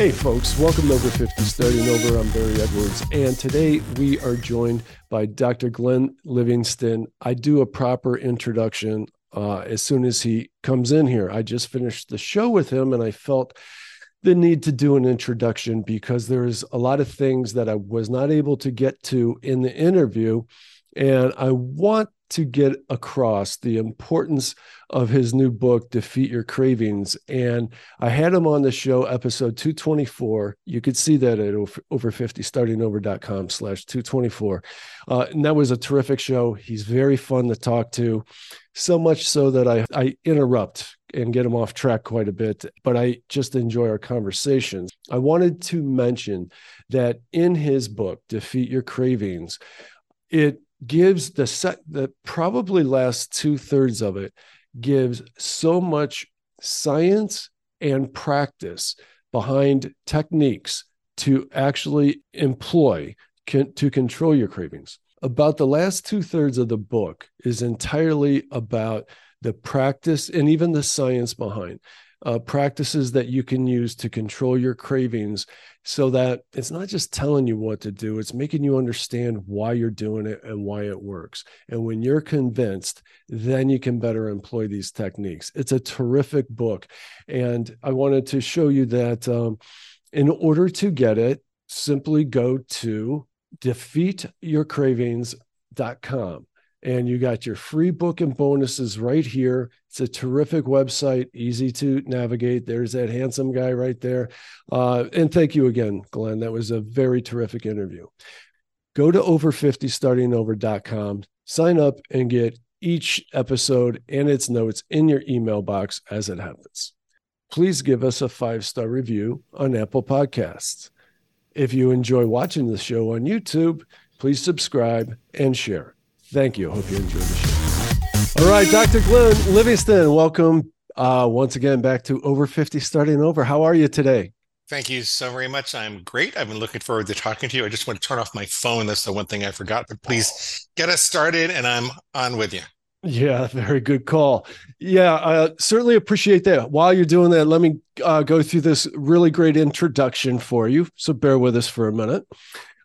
Hey, folks, welcome to Over 50 Starting Over. I'm Barry Edwards, and today we are joined by Dr. Glenn Livingston. I do a proper introduction uh, as soon as he comes in here. I just finished the show with him, and I felt the need to do an introduction because there's a lot of things that I was not able to get to in the interview. And I want to get across the importance of his new book, Defeat Your Cravings. And I had him on the show, episode 224. You could see that at over 50 startingover.com slash 224. Uh, and that was a terrific show. He's very fun to talk to, so much so that I, I interrupt and get him off track quite a bit, but I just enjoy our conversations. I wanted to mention that in his book, Defeat Your Cravings, it gives the set the probably last two thirds of it gives so much science and practice behind techniques to actually employ can, to control your cravings. About the last two thirds of the book is entirely about the practice and even the science behind uh, practices that you can use to control your cravings so that it's not just telling you what to do, it's making you understand why you're doing it and why it works. And when you're convinced, then you can better employ these techniques. It's a terrific book. And I wanted to show you that um, in order to get it, simply go to defeatyourcravings.com and you got your free book and bonuses right here. It's a terrific website, easy to navigate. There's that handsome guy right there. Uh, and thank you again, Glenn. That was a very terrific interview. Go to over50startingover.com, sign up, and get each episode and its notes in your email box as it happens. Please give us a five star review on Apple Podcasts. If you enjoy watching the show on YouTube, please subscribe and share. Thank you. Hope you enjoyed the show. All right, Dr. Glenn Livingston, welcome uh, once again back to Over 50 Starting Over. How are you today? Thank you so very much. I'm great. I've been looking forward to talking to you. I just want to turn off my phone. That's the one thing I forgot, but please get us started and I'm on with you. Yeah, very good call. Yeah, I certainly appreciate that. While you're doing that, let me uh, go through this really great introduction for you. So bear with us for a minute.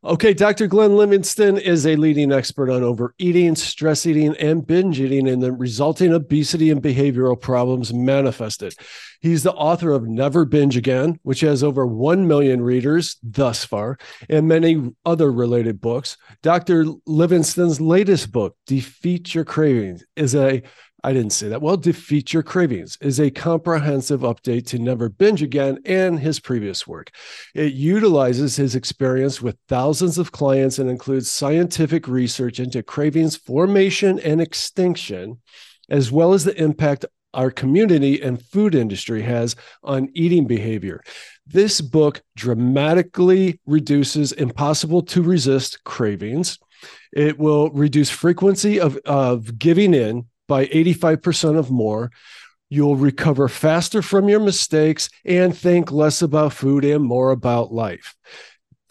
Okay, Dr. Glenn Livingston is a leading expert on overeating, stress eating, and binge eating and the resulting obesity and behavioral problems manifested. He's the author of Never Binge Again, which has over 1 million readers thus far, and many other related books. Dr. Livingston's latest book, Defeat Your Cravings, is a I didn't say that. Well, Defeat Your Cravings is a comprehensive update to Never Binge Again and his previous work. It utilizes his experience with thousands of clients and includes scientific research into cravings formation and extinction, as well as the impact our community and food industry has on eating behavior. This book dramatically reduces impossible to resist cravings. It will reduce frequency of, of giving in by 85% of more. You'll recover faster from your mistakes and think less about food and more about life.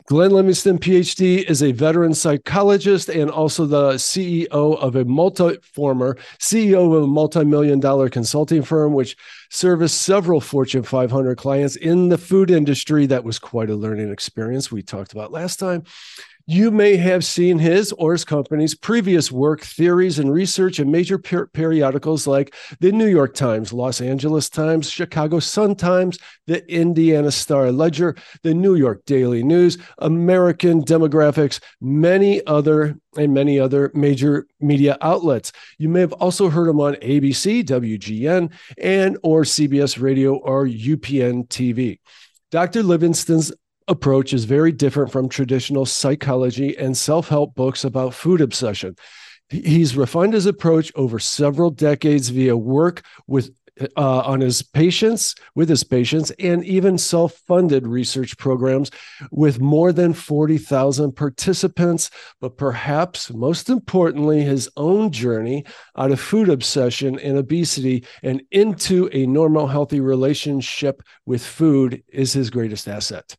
Glenn Livingston, PhD, is a veteran psychologist and also the CEO of a multi former CEO of a multi-million dollar consulting firm, which serviced several Fortune 500 clients in the food industry. That was quite a learning experience we talked about last time. You may have seen his or his company's previous work, theories, and research in major per- periodicals like the New York Times, Los Angeles Times, Chicago Sun Times, the Indiana Star Ledger, the New York Daily News, American Demographics, many other and many other major media outlets. You may have also heard him on ABC, WGN, and or CBS Radio or UPN TV. Dr. Livingston's approach is very different from traditional psychology and self help books about food obsession. He's refined his approach over several decades via work with uh, on his patients, with his patients, and even self funded research programs with more than 40,000 participants. But perhaps most importantly, his own journey out of food obsession and obesity and into a normal, healthy relationship with food is his greatest asset.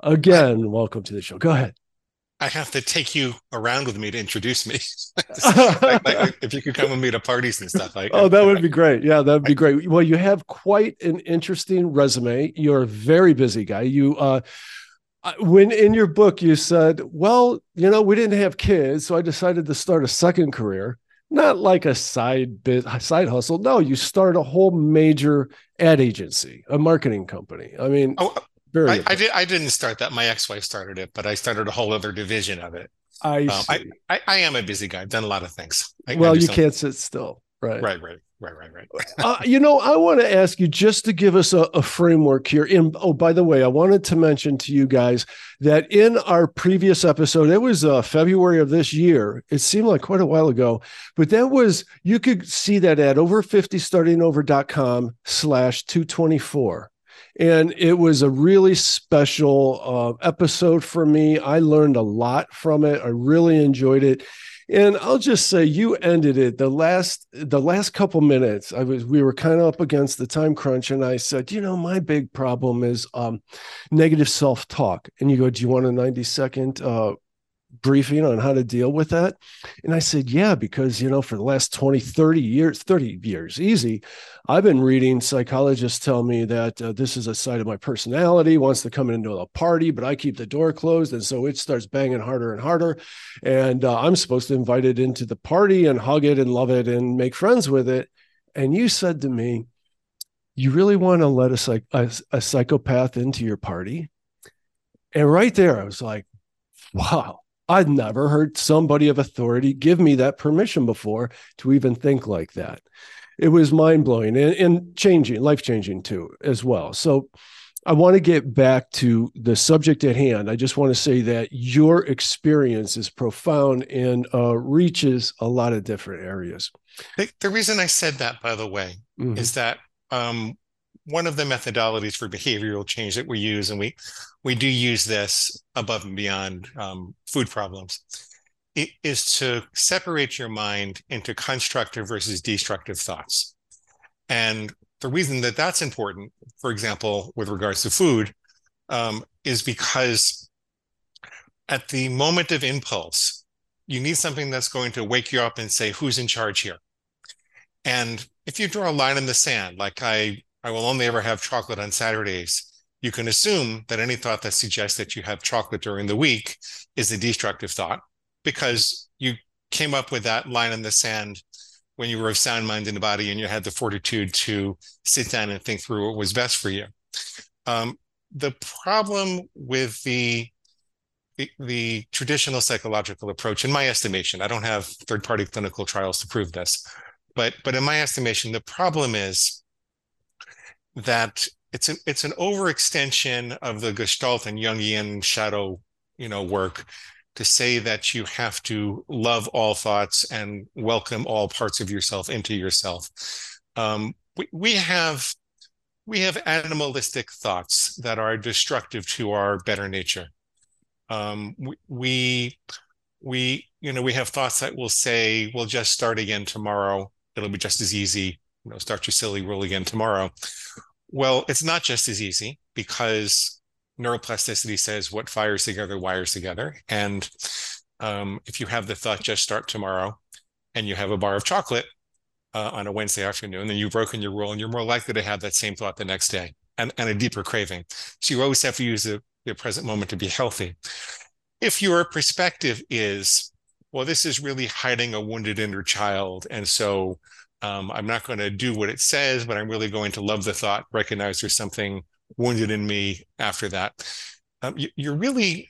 Again, welcome to the show. Go ahead. I have to take you around with me to introduce me. like, like, if you could come with me to parties and stuff. Like, oh, that would be great. Yeah, that would be great. Well, you have quite an interesting resume. You're a very busy guy. You, uh, when in your book you said, "Well, you know, we didn't have kids, so I decided to start a second career." Not like a side bit, side hustle. No, you start a whole major ad agency, a marketing company. I mean, oh, very. I, I, did. I didn't start that. My ex-wife started it, but I started a whole other division of it. I um, I, I, I am a busy guy. I've done a lot of things. I, well, you can't sit still. Right. Right. Right. Right. Right. Right. uh, you know, I want to ask you just to give us a, a, framework here. And oh, by the way, I wanted to mention to you guys that in our previous episode, it was uh, February of this year. It seemed like quite a while ago, but that was you could see that at over 50 startingover.com slash 224 and it was a really special uh, episode for me. I learned a lot from it. I really enjoyed it. And I'll just say you ended it the last the last couple minutes. I was we were kind of up against the time crunch, and I said, you know, my big problem is um, negative self talk. And you go, do you want a ninety second uh, briefing on how to deal with that? And I said, yeah, because, you know, for the last 20, 30 years, 30 years, easy, I've been reading psychologists tell me that uh, this is a side of my personality, wants to come into a party, but I keep the door closed. And so it starts banging harder and harder. And uh, I'm supposed to invite it into the party and hug it and love it and make friends with it. And you said to me, you really want to let a, psych- a, a psychopath into your party? And right there, I was like, wow, I'd never heard somebody of authority give me that permission before to even think like that. It was mind blowing and, and changing, life changing too, as well. So I want to get back to the subject at hand. I just want to say that your experience is profound and uh, reaches a lot of different areas. The, the, reason I said that, by the way, mm-hmm. is that um, one of the methodologies for behavioral change that we use, and we we do use this above and beyond um, food problems, is to separate your mind into constructive versus destructive thoughts. And the reason that that's important, for example, with regards to food, um, is because at the moment of impulse, you need something that's going to wake you up and say, "Who's in charge here?" And if you draw a line in the sand, like I I will only ever have chocolate on Saturdays, you can assume that any thought that suggests that you have chocolate during the week is a destructive thought because you came up with that line in the sand when you were of sound mind in the body and you had the fortitude to sit down and think through what was best for you. Um, the problem with the, the, the traditional psychological approach, in my estimation, I don't have third-party clinical trials to prove this, but but in my estimation, the problem is that it's an it's an overextension of the Gestalt and Jungian shadow, you know, work to say that you have to love all thoughts and welcome all parts of yourself into yourself. Um, we, we have we have animalistic thoughts that are destructive to our better nature. Um, we, we we you know we have thoughts that will say we'll just start again tomorrow. It'll be just as easy. You know, start your silly rule again tomorrow well, it's not just as easy because neuroplasticity says what fires together wires together. And um, if you have the thought just start tomorrow and you have a bar of chocolate uh, on a Wednesday afternoon, then you've broken your rule and you're more likely to have that same thought the next day and, and a deeper craving. So you always have to use the, the present moment to be healthy. If your perspective is, well, this is really hiding a wounded inner child. And so um, I'm not going to do what it says, but I'm really going to love the thought, recognize there's something wounded in me after that. Um, you, you're really,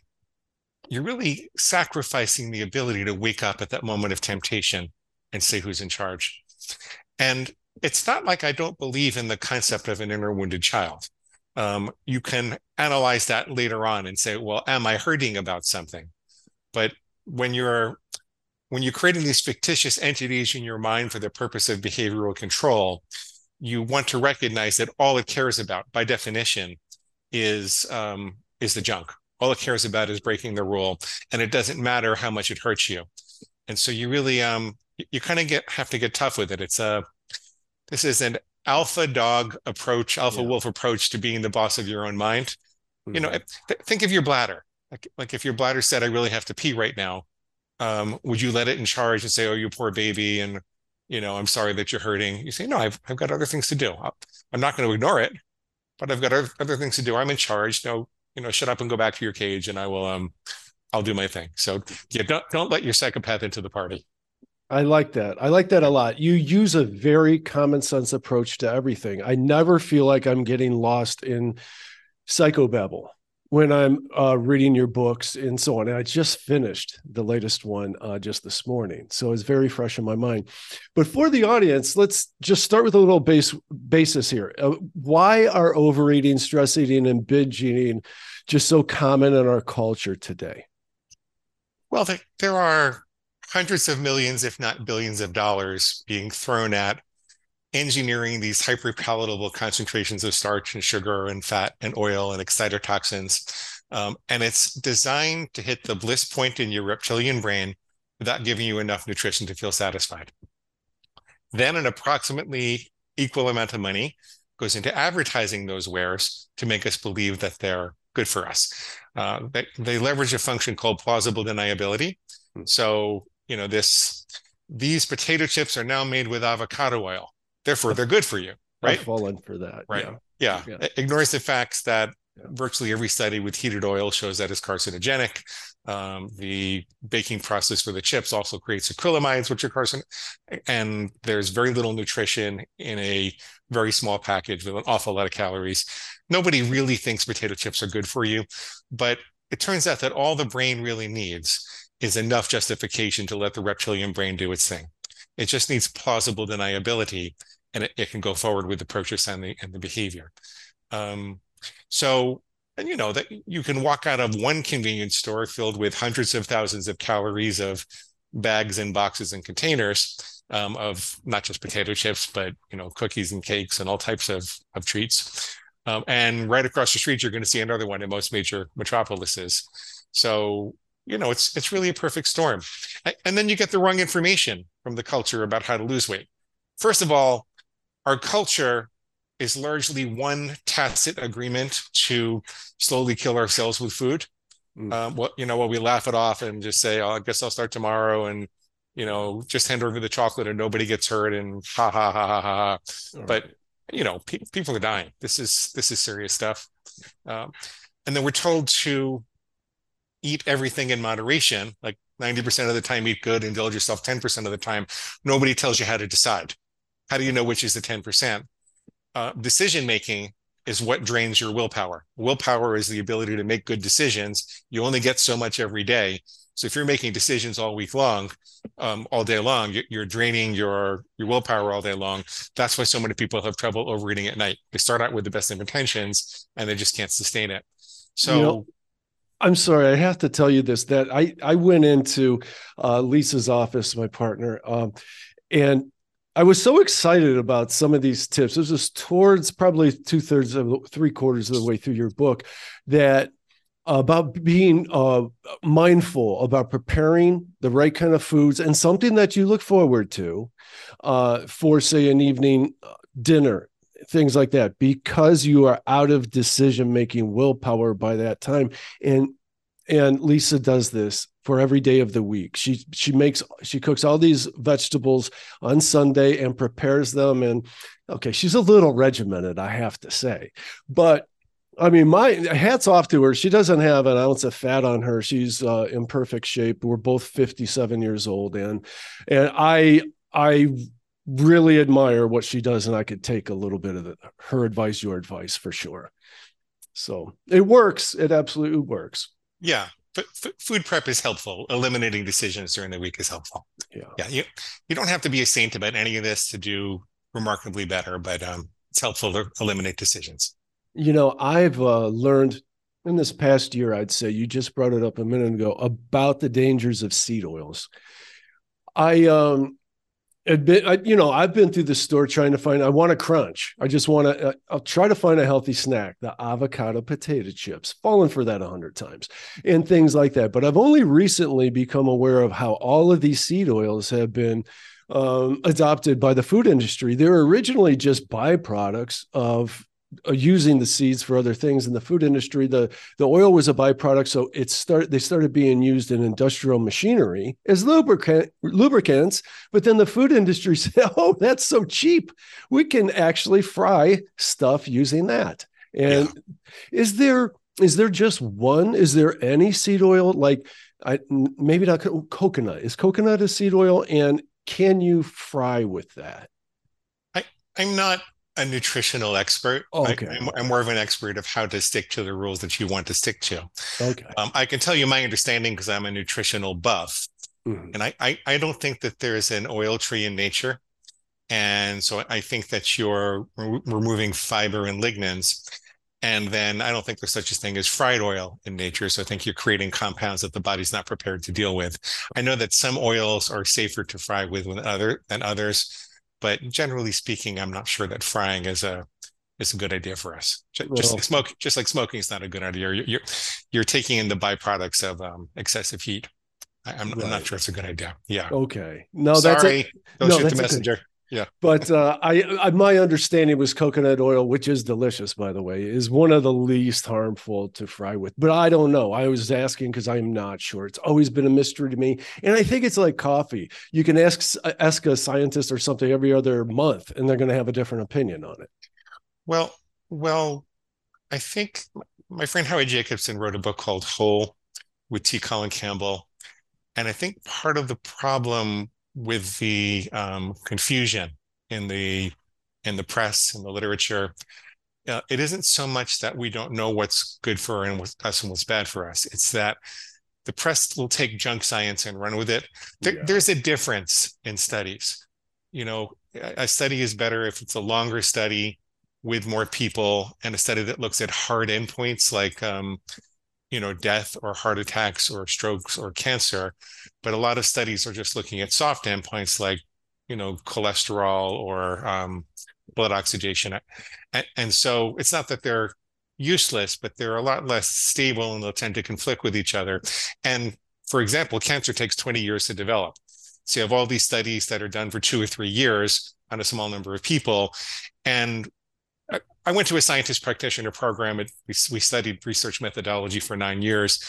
you're really sacrificing the ability to wake up at that moment of temptation and say who's in charge. And it's not like I don't believe in the concept of an inner wounded child. Um, you can analyze that later on and say, well, am I hurting about something? But when you're when you're creating these fictitious entities in your mind for the purpose of behavioral control, you want to recognize that all it cares about, by definition, is um, is the junk. All it cares about is breaking the rule, and it doesn't matter how much it hurts you. And so you really um, you kind of get have to get tough with it. It's a this is an alpha dog approach, alpha yeah. wolf approach to being the boss of your own mind. Mm-hmm. You know, mm-hmm. th- think of your bladder like, like if your bladder said, I really have to pee right now, um, would you let it in charge and say, oh, you poor baby, and you know, I'm sorry that you're hurting? You say, no, I've I've got other things to do. I'm not going to ignore it, but I've got other things to do. I'm in charge. No, you know, shut up and go back to your cage, and I will um, I'll do my thing. So yeah, don't don't let your psychopath into the party. I like that. I like that a lot. You use a very common sense approach to everything. I never feel like I'm getting lost in psychobabble when I'm uh, reading your books and so on. And I just finished the latest one uh, just this morning, so it's very fresh in my mind. But for the audience, let's just start with a little base basis here. Uh, why are overeating, stress eating, and binge eating just so common in our culture today? Well, there are hundreds of millions, if not billions of dollars being thrown at engineering these hyperpalatable concentrations of starch and sugar and fat and oil and excitotoxins. Um, and it's designed to hit the bliss point in your reptilian brain without giving you enough nutrition to feel satisfied. Then an approximately equal amount of money goes into advertising those wares to make us believe that they're good for us. Uh, they, they leverage a function called plausible deniability. Hmm. So you know this these potato chips are now made with avocado oil therefore they're good for you right I've fallen for that right yeah, yeah. yeah. ignores the facts that yeah. virtually every study with heated oil shows that it's carcinogenic um, the baking process for the chips also creates acrylamides which are carcin and there's very little nutrition in a very small package with an awful lot of calories nobody really thinks potato chips are good for you but it turns out that all the brain really needs is enough justification to let the reptilian brain do its thing. It just needs plausible deniability and it, it can go forward with the purchase and the and the behavior. Um, so and you know that you can walk out of one convenience store filled with hundreds of thousands of calories of bags and boxes and containers um, of not just potato chips, but you know cookies and cakes and all types of of treats. Um, and right across the street, you're going to see another one in most major metropolises. So you know, it's it's really a perfect storm. And then you get the wrong information from the culture about how to lose weight. First of all, our culture is largely one tacit agreement to slowly kill ourselves with food. Mm. Um, what you know, what we laugh it off and just say, "Oh, I guess I'll start tomorrow," and you know, just hand over the chocolate and nobody gets hurt, and ha ha ha ha ha. But you know, pe- people are dying. This is this is serious stuff. Um, and then we're told to eat everything in moderation, like 90% of the time eat good, indulge yourself 10% of the time. Nobody tells you how to decide. How do you know which is the 10%? Uh, decision making is what drains your willpower. Willpower is the ability to make good decisions. You only get so much every day. So if you're making decisions all week long, um, all day long, you're draining your your willpower all day long. That's why so many people have trouble overeating at night. They start out with the best of intentions and they just can't sustain it. So you know, I'm sorry, I have to tell you this that I I went into uh, Lisa's office, my partner, um, and I was so excited about some of these tips. This was towards probably two thirds of three quarters of the way through your book that about being uh, mindful about preparing the right kind of foods and something that you look forward to uh, for, say, an evening uh, dinner things like that because you are out of decision making willpower by that time and and Lisa does this for every day of the week. She she makes she cooks all these vegetables on Sunday and prepares them and okay, she's a little regimented, I have to say. But I mean, my hats off to her. She doesn't have an ounce of fat on her. She's uh, in perfect shape. We're both 57 years old, and and I I really admire what she does, and I could take a little bit of the, her advice, your advice for sure. So it works. It absolutely works. Yeah. F- food prep is helpful. Eliminating decisions during the week is helpful. Yeah. Yeah. You, you don't have to be a saint about any of this to do remarkably better, but um, it's helpful to eliminate decisions. You know, I've uh, learned in this past year, I'd say you just brought it up a minute ago about the dangers of seed oils. I um admit, I, you know, I've been through the store trying to find. I want a crunch. I just want to. I'll try to find a healthy snack. The avocado potato chips, fallen for that a hundred times, and things like that. But I've only recently become aware of how all of these seed oils have been um, adopted by the food industry. They're originally just byproducts of Uh, using the seeds for other things in the food industry. The the oil was a byproduct, so it started. They started being used in industrial machinery as lubricant lubricants. But then the food industry said, "Oh, that's so cheap. We can actually fry stuff using that." And yeah. is there is there just one? Is there any seed oil like? I maybe not coconut. Is coconut a seed oil, and can you fry with that? I I'm not a nutritional expert. Oh, okay. I, am more of an expert of how to stick to the rules that you want to stick to. Okay. Um, I can tell you my understanding because I'm a nutritional buff. Mm-hmm. And I, I, I don't think that there's an oil tree in nature. And so I think that you're re- removing fiber and lignans. And then I don't think there's such a thing as fried oil in nature. So I think you're creating compounds that the body's not prepared to deal with. I know that some oils are safer to fry with than other than others, but generally speaking, I'm not sure that frying is a is a good idea for us. Just, well, like smoke, just like smoking is not a good idea. You're you're, you're taking in the byproducts of um, excessive heat. I, am right. not sure it's a good idea. Yeah. Okay. No, Sorry. that's a, Don't no, shoot the messenger. Yeah. But uh, I, I, my understanding was coconut oil, which is delicious, by the way, is one of the least harmful to fry with. But I don't know. I was asking because I'm not sure. It's always been a mystery to me, and I think it's like coffee. You can ask ask a scientist or something every other month, and they're going to have a different opinion on it. Well, well, I think my friend Howie Jacobson wrote a book called Whole with T. Colin Campbell, and I think part of the problem with the um, confusion in the in the press and the literature. Uh, it isn't so much that we don't know what's good for and what's, us and what's bad for us. It's that the press will take junk science and run with it. There, yeah. There's a difference in studies. You know, a study is better if it's a longer study with more people and a study that looks at hard endpoints like um, you know death or heart attacks or strokes or cancer but a lot of studies are just looking at soft endpoints like you know cholesterol or um, blood oxygenation. And, and, so it's not that they're useless but they're a lot less stable and they'll tend to conflict with each other. And for example cancer takes 20 years to develop. So you have all these studies that are done for two or three years on a small number of people and I went to a scientist practitioner program. we, we studied research methodology for nine years.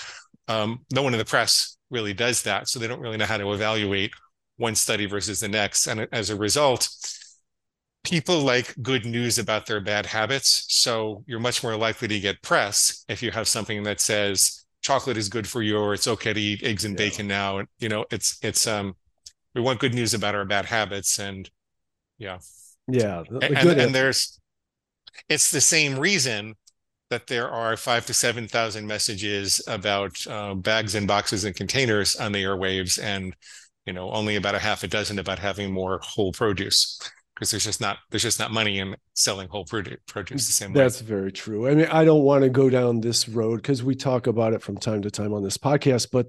Um, no one in the press really does that. So they don't really know how to evaluate one study versus the next. And as a result, people like good news about their bad habits. So you're much more likely to get press if you have something that says chocolate is good for you or it's okay to eat eggs and yeah. bacon now. And you know, it's, it's, um, we want good news about our bad habits and yeah. Yeah. The, the and, and there's, it's the same reason that there are five to 7,000 messages about uh, bags and boxes and containers on the airwaves and, you know, only about a half a dozen about having more whole produce because there's just not there's just not money in selling whole produce, produce the same way. That's very true. I mean, I don't want to go down this road because we talk about it from time to time on this podcast, but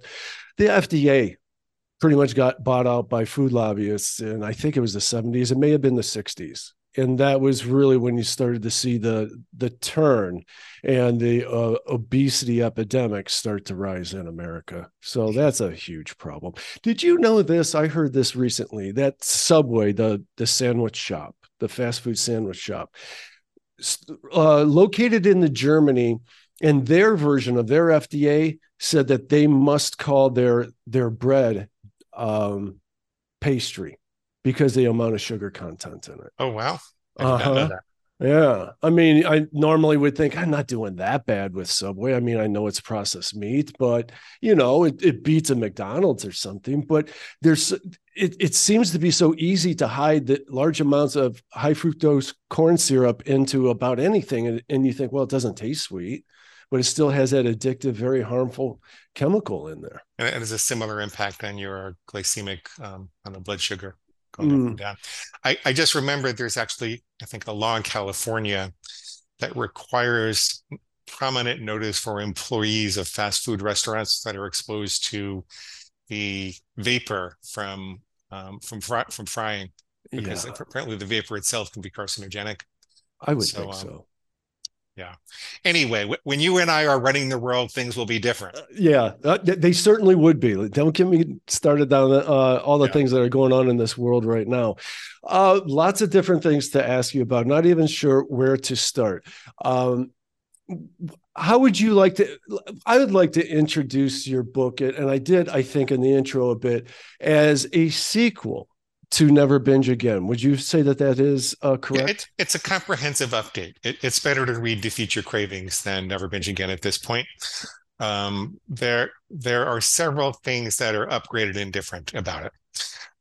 the FDA pretty much got bought out by food lobbyists and I think it was the 70s. It may have been the 60s and that was really when you started to see the the turn and the uh, obesity epidemic start to rise in America. So that's a huge problem. Did you know this? I heard this recently. That Subway, the the sandwich shop, the fast food sandwich shop, uh, located in the Germany, and their version of their FDA said that they must call their their bread um, pastry because the amount of sugar content in it. Oh wow. Uh-huh. Yeah. I mean, I normally would think I'm not doing that bad with Subway. I mean, I know it's processed meat, but you know, it, it beats a McDonald's or something. But there's it, it seems to be so easy to hide the large amounts of high fructose corn syrup into about anything. And, and you think, well, it doesn't taste sweet, but it still has that addictive, very harmful chemical in there. And it has a similar impact on your glycemic um, on the blood sugar going mm. up and mm. down. I, I just remembered there's actually, I think, a law in California that requires prominent notice for employees of fast food restaurants that are exposed to the vapor from um, from fry, from frying because yeah. apparently the vapor itself can be carcinogenic. I would so, think um, so. Yeah. Anyway, when you and I are running the world, things will be different. Uh, yeah, uh, they certainly would be. Don't get me started down the, uh, all the yeah. things that are going on in this world right now. Uh, lots of different things to ask you about. Not even sure where to start. Um, how would you like to i would like to introduce your book and i did i think in the intro a bit as a sequel to never binge again would you say that that is uh, correct it, it's a comprehensive update it, it's better to read defeat your cravings than never binge again at this point um, there there are several things that are upgraded and different about it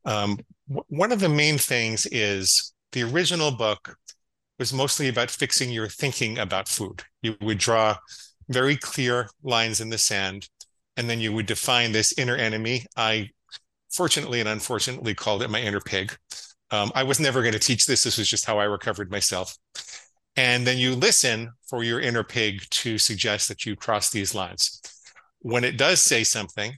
um, w- one of the main things is the original book was mostly about fixing your thinking about food. You would draw very clear lines in the sand, and then you would define this inner enemy. I fortunately and unfortunately called it my inner pig. Um, I was never going to teach this. This was just how I recovered myself. And then you listen for your inner pig to suggest that you cross these lines. When it does say something,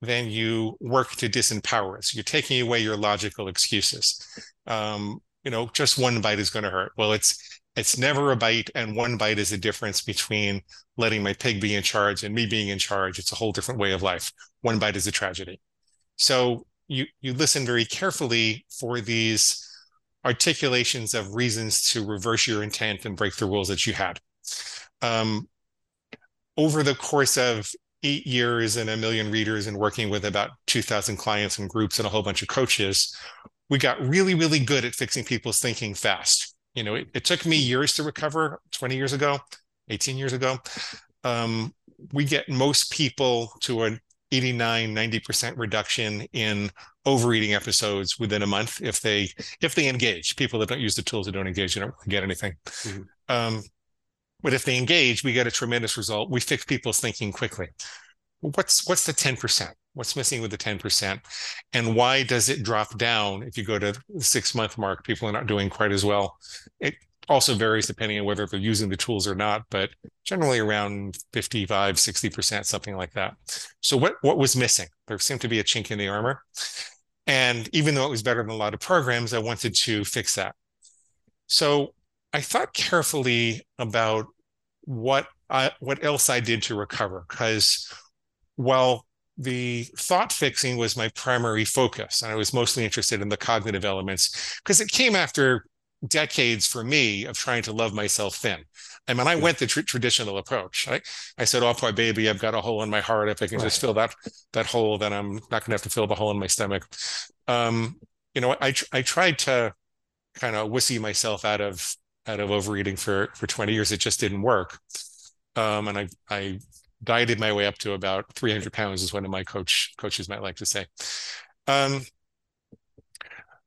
then you work to disempower it. So you're taking away your logical excuses. Um, you know, just one bite is going to hurt. Well, it's it's never a bite, and one bite is the difference between letting my pig be in charge and me being in charge. It's a whole different way of life. One bite is a tragedy. So you you listen very carefully for these articulations of reasons to reverse your intent and break the rules that you had. Um, over the course of eight years and a million readers and working with about 2,000 clients and groups and a whole bunch of coaches, we got really, really good at fixing people's thinking fast. You know, it, it took me years to recover 20 years ago, 18 years ago. Um, we get most people to an 89 90% reduction in overeating episodes within a month if they if they engage. People that don't use the tools that don't engage you don't get anything. Mm-hmm. um, but if they engage we get a tremendous result. We fix people's thinking quickly. What's what's the 10% what's missing with the 10% and why does it drop down? If you go to the six month mark people are not doing quite as well. It also varies depending on whether they're using the tools or not but generally around 55 60% something like that. So what what was missing? There seemed to be a chink in the armor. And even though it was better than a lot of programs i wanted to fix that. So i thought carefully about what I, what else I did to recover because while the thought fixing was my primary focus. And I was mostly interested in the cognitive elements because it came after decades for me of trying to love myself thin. I mean, I went the tr- traditional approach. I, I said, "Oh, poor baby, I've got a hole in my heart. If I can right. just fill that that hole, then I'm not going to have to fill the hole in my stomach." Um, you know, I I tried to kind of wussy myself out of out of overeating for for 20 years. It just didn't work. Um, and I I dieted my way up to about 300 pounds, is one of my coach coaches might like to say. Um,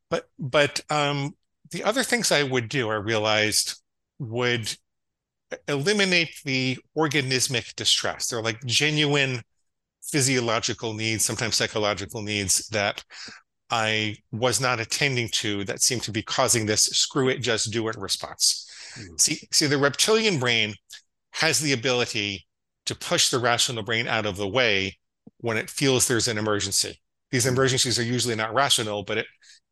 but but um, the other things I would do, I realized would eliminate the organismic distress. They're like genuine physiological needs, sometimes psychological needs that I was not attending to that seemed to be causing this screw it, just do it response. Mm. See, see, the reptilian brain has the ability to push the rational brain out of the way when it feels there's an emergency. These emergencies are usually not rational, but it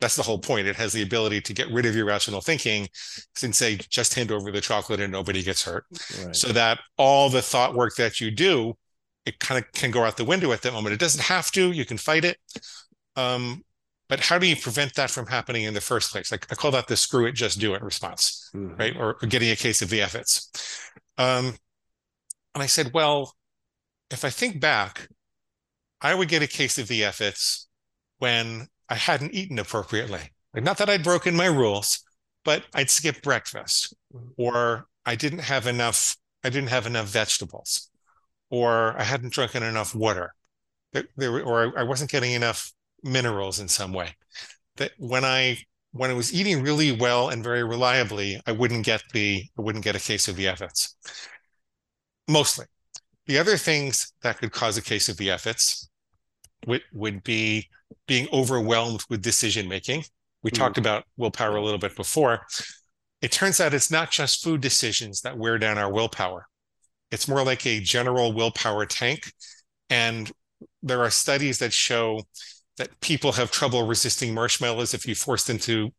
that's the whole point. It has the ability to get rid of your rational thinking and say, just hand over the chocolate and nobody gets hurt. Right. So that all the thought work that you do, it kind of can go out the window at that moment. It doesn't have to, you can fight it. Um, but how do you prevent that from happening in the first place? Like I call that the screw it, just do it response, mm-hmm. right? Or, or, getting a case of VFITs. Um, and I said, well, if I think back, I would get a case of VFITs when I hadn't eaten appropriately. Like, not that I'd broken my rules, but I'd skip breakfast or I didn't have enough, I didn't have enough vegetables or I hadn't drunken enough water there, or I wasn't getting enough minerals in some way. That when I when I was eating really well and very reliably, I wouldn't get the I wouldn't get a case of the VFITs mostly. The other things that could cause a case of VFITs would, would be being overwhelmed with decision making. We mm talked about willpower a little bit before. It turns out it's not just food decisions that wear down our willpower. It's more like a general willpower tank. And there are studies that show that people have trouble resisting marshmallows if you force them to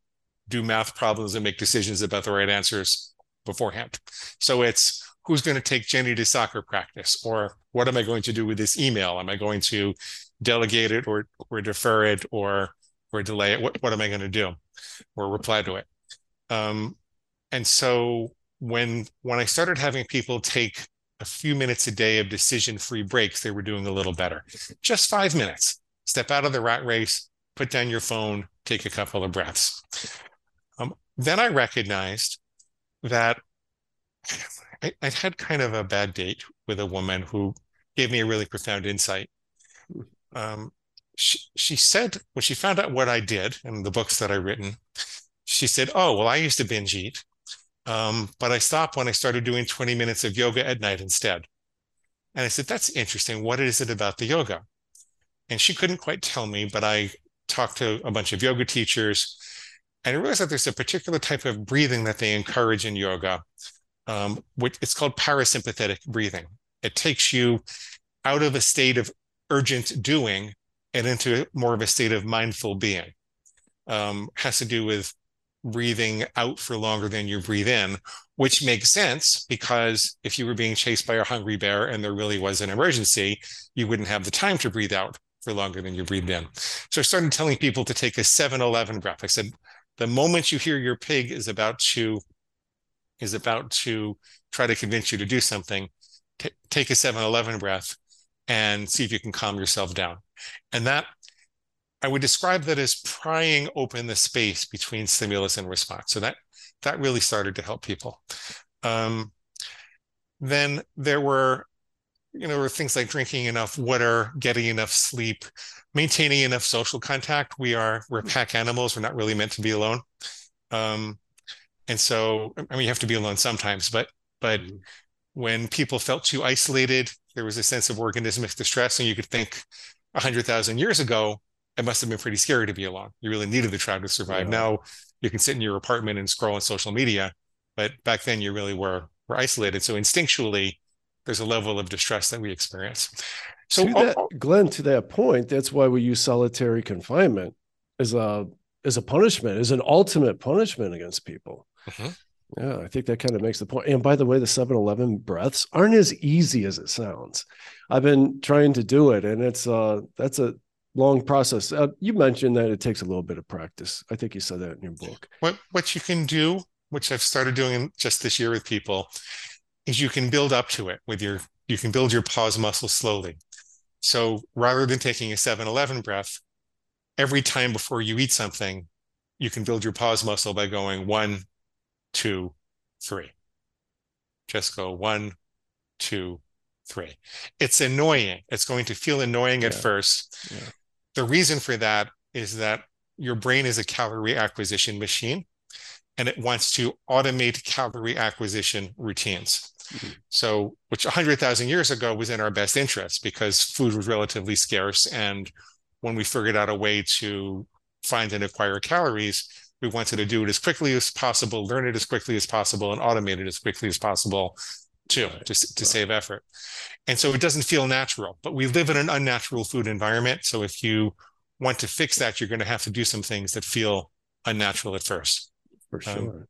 do math problems and make decisions about the right answers beforehand. So it's who's going to take Jenny to soccer practice, or what am I going to do with this email? Am I going to delegate it, or or defer it, or or delay it? What what am I going to do, or reply to it? Um, and so when when I started having people take a few minutes a day of decision-free breaks, they were doing a little better. Just five minutes. Step out of the rat race, put down your phone, take a couple of breaths. Um, then I recognized that I, would had kind of a bad date with a woman who gave me a really profound insight. Um, she, she said, when she found out what I did and the books that I'd written, she said, Oh, well, I used to binge eat, um, but I stopped when I started doing 20 minutes of yoga at night instead. And I said, That's interesting. What is it about the yoga? And she couldn't quite tell me, but I talked to a bunch of yoga teachers and I realized that there's a particular type of breathing that they encourage in yoga. Um, which it's called parasympathetic breathing. It takes you out of a state of urgent doing and into more of a state of mindful being. Um, has to do with breathing out for longer than you breathe in, which makes sense because if you were being chased by a hungry bear and there really was an emergency, you wouldn't have the time to breathe out for longer than you breathe in. So I started telling people to take a 7-Eleven breath. I said, the moment you hear your pig is about to is about to try to convince you to do something, t- take a 7-Eleven breath and see if you can calm yourself down. And that I would describe that as prying open the space between stimulus and response. So that that really started to help people. Um, then there were you know, were things like drinking enough water, getting enough sleep, maintaining enough social contact. We are we're pack animals. We're not really meant to be alone. Um, and so I mean you have to be alone sometimes, but but mm-hmm. When people felt too isolated, there was a sense of organismic distress, and you could think a hundred thousand years ago, it must have been pretty scary to be alone. You really needed the tribe to survive. Yeah. Now you can sit in your apartment and scroll on social media, but back then you really were were isolated. So instinctually, there's a level of distress that we experience. So, to that, oh, Glenn, to that point, that's why we use solitary confinement as a as a punishment, as an ultimate punishment against people. Mm-hmm. Yeah, I think that kind of makes the point. And by the way, the 7 Eleven breaths aren't as easy as it sounds. I've been trying to do it, and it's uh that's a long process. Uh, you mentioned that it takes a little bit of practice. I think you said that in your book. What what you can do, which I've started doing just this year with people, is you can build up to it with your you can build your pause muscle slowly. So rather than taking a 7-Eleven breath, every time before you eat something, you can build your pause muscle by going one, two, three. Just go one, two, three. It's annoying. It's going to feel annoying yeah. at first. Yeah. The reason for that is that your brain is a calorie acquisition machine and it wants to automate calorie acquisition routines. Mm-hmm. So, which 100,000 years ago was in our best interest because food was relatively scarce. And when we figured out a way to find and acquire calories, we wanted to do it as quickly as possible, learn it as quickly as possible, and automate it as quickly as possible too, right. to, to save effort. And so it doesn't feel natural, but we live in an unnatural food environment. So if you want to fix that, you're going to have to do some things that feel unnatural at first. For um, sure. Um,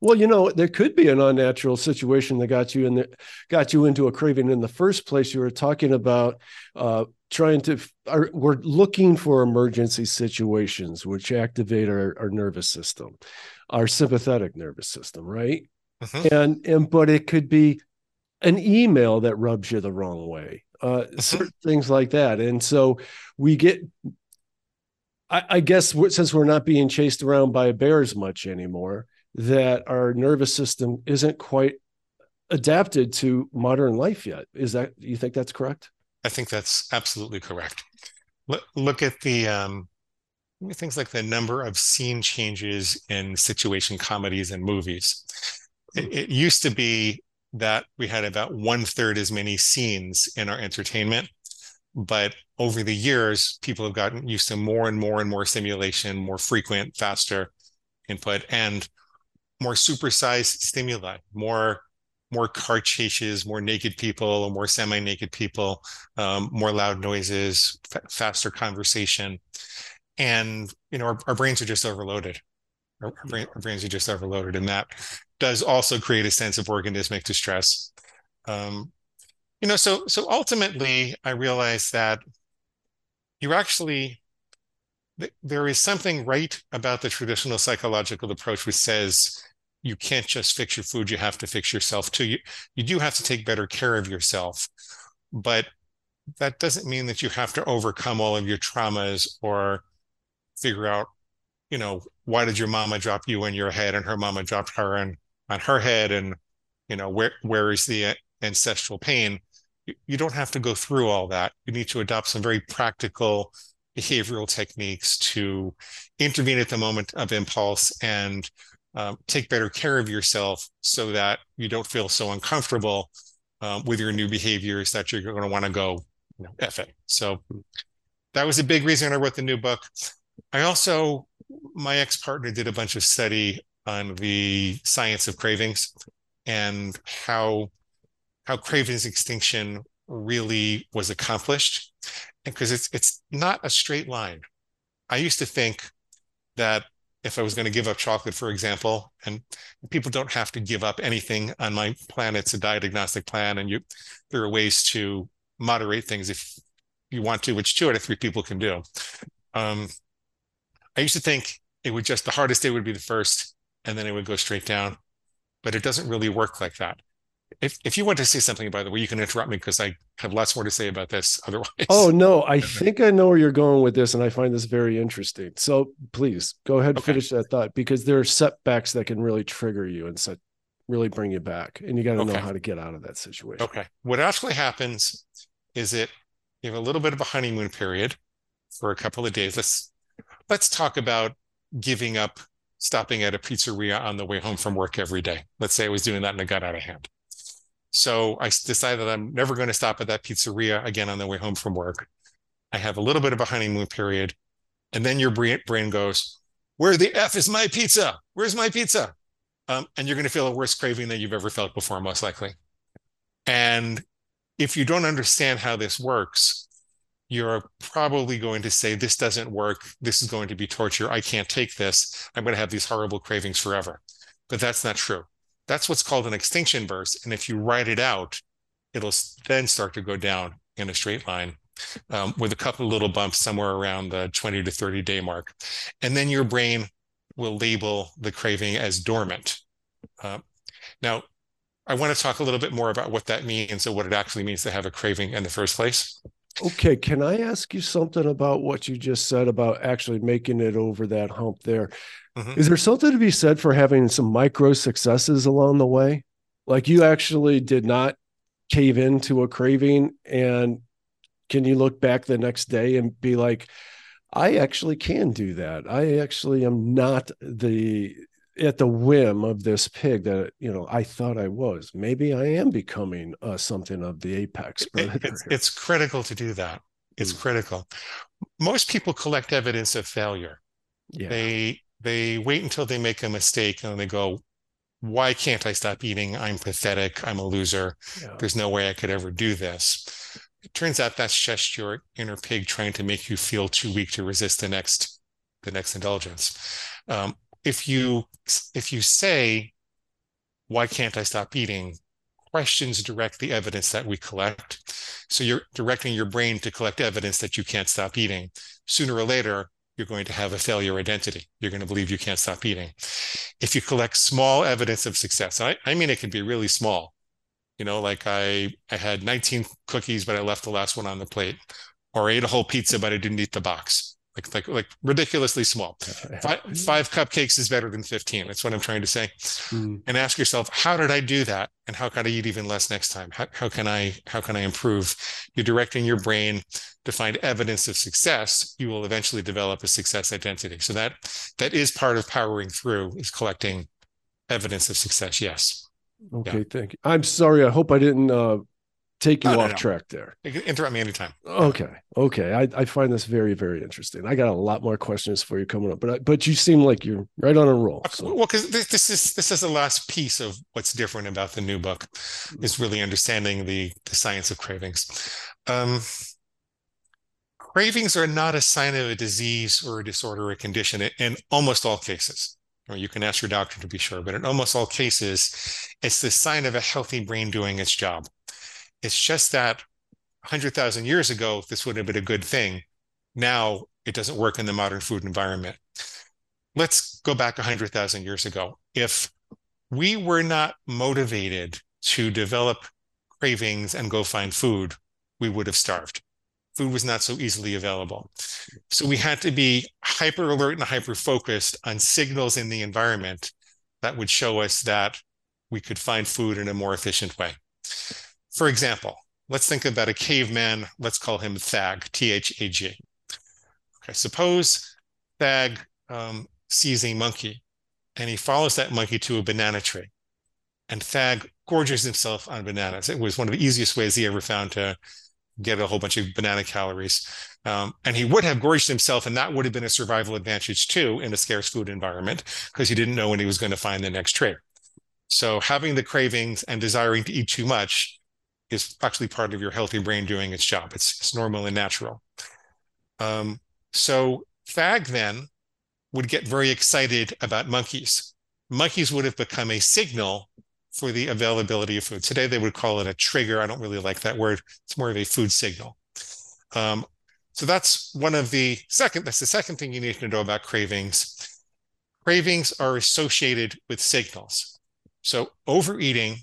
well, you know, there could be an unnatural situation that got you in the got you into a craving in the first place. You were talking about uh, trying to. Are, we're looking for emergency situations which activate our, our nervous system, our sympathetic nervous system, right? Uh-huh. And and but it could be an email that rubs you the wrong way, uh, uh-huh. certain things like that. And so we get I, I, guess since we're not being chased around by bears much anymore, that our nervous system isn't quite adapted to modern life yet. Is that you think that's correct? I think that's absolutely correct. Look, look at the um, things like the number of scene changes in situation comedies and movies. It, hmm. it used to be that we had about one third as many scenes in our entertainment. But over the years, people have gotten used to more and more and more stimulation, more frequent, faster input. And more supersized stimuli, more more car chases, more naked people, or more semi-naked people, um, more loud noises, faster conversation, and you know our, our, brains are just overloaded. Our, our, brain, our, brains are just overloaded, and that does also create a sense of organismic distress. Um, you know, so so ultimately, I realized that you actually there is something right about the traditional psychological approach which says you can't just fix your food you have to fix yourself too. You, you do have to take better care of yourself but that doesn't mean that you have to overcome all of your traumas or figure out you know why did your mama drop you on your head and her mama dropped her on on her head and you know where where is the ancestral pain? You, you don't have to go through all that. You need to adopt some very practical behavioral techniques to intervene at the moment of impulse and um, take better care of yourself so that you don't feel so uncomfortable um, with your new behaviors that you're going to want to go you know, F it. So that was a big reason I wrote the new book. I also, my ex partner did a bunch of study on the science of cravings and how how cravings extinction really was accomplished because it's it's not a straight line. I used to think that if I was going to give up chocolate, for example, and people don't have to give up anything on my plan. It's a diet agnostic plan, and you there are ways to moderate things if you want to, which two out of three people can do. Um, I used to think it would just the hardest day would be the first, and then it would go straight down, but it doesn't really work like that if if you want to say something, by the way, you can interrupt me because I have lots more to say about this. Otherwise, oh no, I think I know where you're going with this, and I find this very interesting. So please go ahead and okay. finish that thought because there are setbacks that can really trigger you and set really bring you back, and you got to okay. know how to get out of that situation. Okay, what actually happens is it you have a little bit of a honeymoon period for a couple of days. Let's let's talk about giving up stopping at a pizzeria on the way home from work every day. Let's say I was doing that and it got out of hand. So I decided I'm never going to stop at that pizzeria again on the way home from work. I have a little bit of a honeymoon period. And then your brain goes, Where the F is my pizza? Where's my pizza? Um, and you're going to feel a worse craving than you've ever felt before, most likely. And if you don't understand how this works, you're probably going to say, This doesn't work. This is going to be torture. I can't take this. I'm going to have these horrible cravings forever. But that's not true. That's what's called an extinction burst. And if you write it out, it'll then start to go down in a straight line um, with a couple of little bumps somewhere around the 20 to 30 day mark. And then your brain will label the craving as dormant. Uh, now, I want to talk a little bit more about what that means and what it actually means to have a craving in the first place. Okay, can I ask you something about what you just said about actually making it over that hump there? Mm-hmm. Is there something to be said for having some micro successes along the way? Like you actually did not cave into a craving and can you look back the next day and be like I actually can do that. I actually am not the at the whim of this pig that you know I thought I was. Maybe I am becoming uh, something of the apex predator. It's, it's critical to do that. It's mm. critical. Most people collect evidence of failure. Yeah. They they wait until they make a mistake and they go, why can't I stop eating? I'm pathetic. I'm a loser. Yeah. There's no way I could ever do this. It turns out that's just your inner pig trying to make you feel too weak to resist the next the next indulgence. Um, if you if you say, why can't I stop eating? Questions direct the evidence that we collect. So you're directing your brain to collect evidence that you can't stop eating. Sooner or later, you're going to have a failure identity. You're going to believe you can't stop eating. If you collect small evidence of success, I, I mean, it can be really small. You know, like I, I had 19 cookies, but I left the last one on the plate, or I ate a whole pizza, but I didn't eat the box like like like ridiculously small. Five, five cupcakes is better than 15. That's what I'm trying to say. Mm. And ask yourself, how did I do that? And how can I eat even less next time? How, how can I how can I improve? You're directing your brain to find evidence of success. You will eventually develop a success identity. So that that is part of powering through is collecting evidence of success. Yes. Okay, yeah. thank you. I'm sorry. I hope I didn't uh, take you off track there. Interrupt me anytime. Okay. Okay. I, I find this very, very interesting. I got a lot more questions for you coming up, but I, but you seem like you're right on a roll. So. Well, because this, this is this is the last piece of what's different about the new book is really understanding the the science of cravings. Um, cravings are not a sign of a disease or a disorder or a condition in almost all cases. or you can ask your doctor to be sure, but in almost all cases, it's the sign of a healthy brain doing its job. It's just that 100,000 years ago, this wouldn't have been a good thing. Now it doesn't work in the modern food environment. Let's go back 100,000 years ago. If we were not motivated to develop cravings and go find food, we would have starved. Food was not so easily available. So we had to be hyper alert and hyper focused on signals in the environment that would show us that we could find food in a more efficient way. For example, let's think about a caveman. Let's call him Thag, T H A G. Okay, suppose Thag um, sees a monkey and he follows that monkey to a banana tree. And Thag gorges himself on bananas. It was one of the easiest ways he ever found to get a whole bunch of banana calories. Um, and he would have gorged himself, and that would have been a survival advantage too in a scarce food environment because he didn't know when he was going to find the next tree. So having the cravings and desiring to eat too much is actually part of your healthy brain doing its job. It's, it's normal and natural. Um, so Thag then would get very excited about monkeys. Monkeys would have become a signal for the availability of food. Today they would call it a trigger. I don't really like that word. It's more of a food signal. Um, so that's one of the second, that's the second thing you need to know about cravings. Cravings are associated with signals. So overeating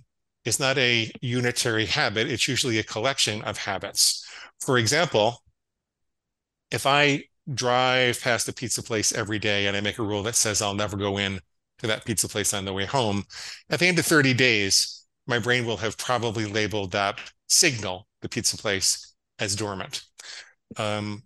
is not a unitary habit. It's usually a collection of habits. For example, if I drive past a pizza place every day and I make a rule that says I'll never go in to that pizza place on the way home, at the end of 30 days, my brain will have probably labeled that signal, the pizza place, as dormant. Um,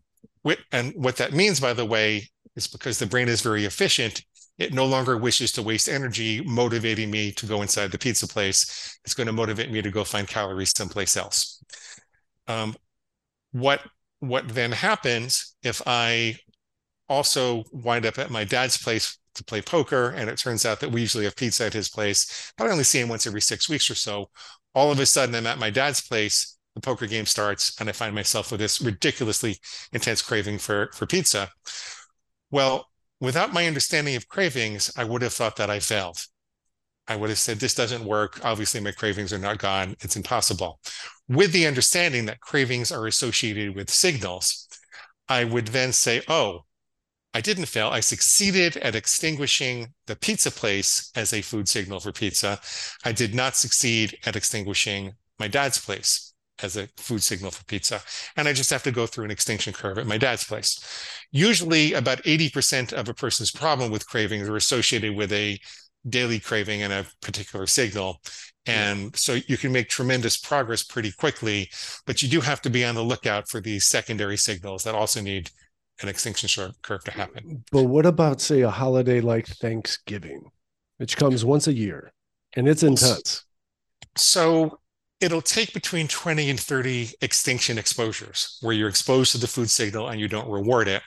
and what that means, by the way, is because the brain is very efficient, it no longer wishes to waste energy motivating me to go inside the pizza place. It's going to motivate me to go find calories someplace else. Um, what what then happens if I also wind up at my dad's place to play poker, and it turns out that we usually have pizza at his place, but I only see him once every six weeks or so. All of a sudden, I'm at my dad's place. The poker game starts, and I find myself with this ridiculously intense craving for for pizza. Well, without my understanding of cravings, I would have thought that I failed. I would have said, This doesn't work. Obviously, my cravings are not gone. It's impossible. With the understanding that cravings are associated with signals, I would then say, Oh, I didn't fail. I succeeded at extinguishing the pizza place as a food signal for pizza. I did not succeed at extinguishing my dad's place as a food signal for pizza. And I just have to go through an extinction curve at my dad's place. Usually, about 80% of a person's problem with cravings are associated with a daily craving and a particular signal. And so you can make tremendous progress pretty quickly, but you do have to be on the lookout for these secondary signals that also need an extinction curve to happen. But what about, say, a holiday like Thanksgiving, which comes once a year and it's intense? So it'll take between 20 and 30 extinction exposures where you're exposed to the food signal and you don't reward it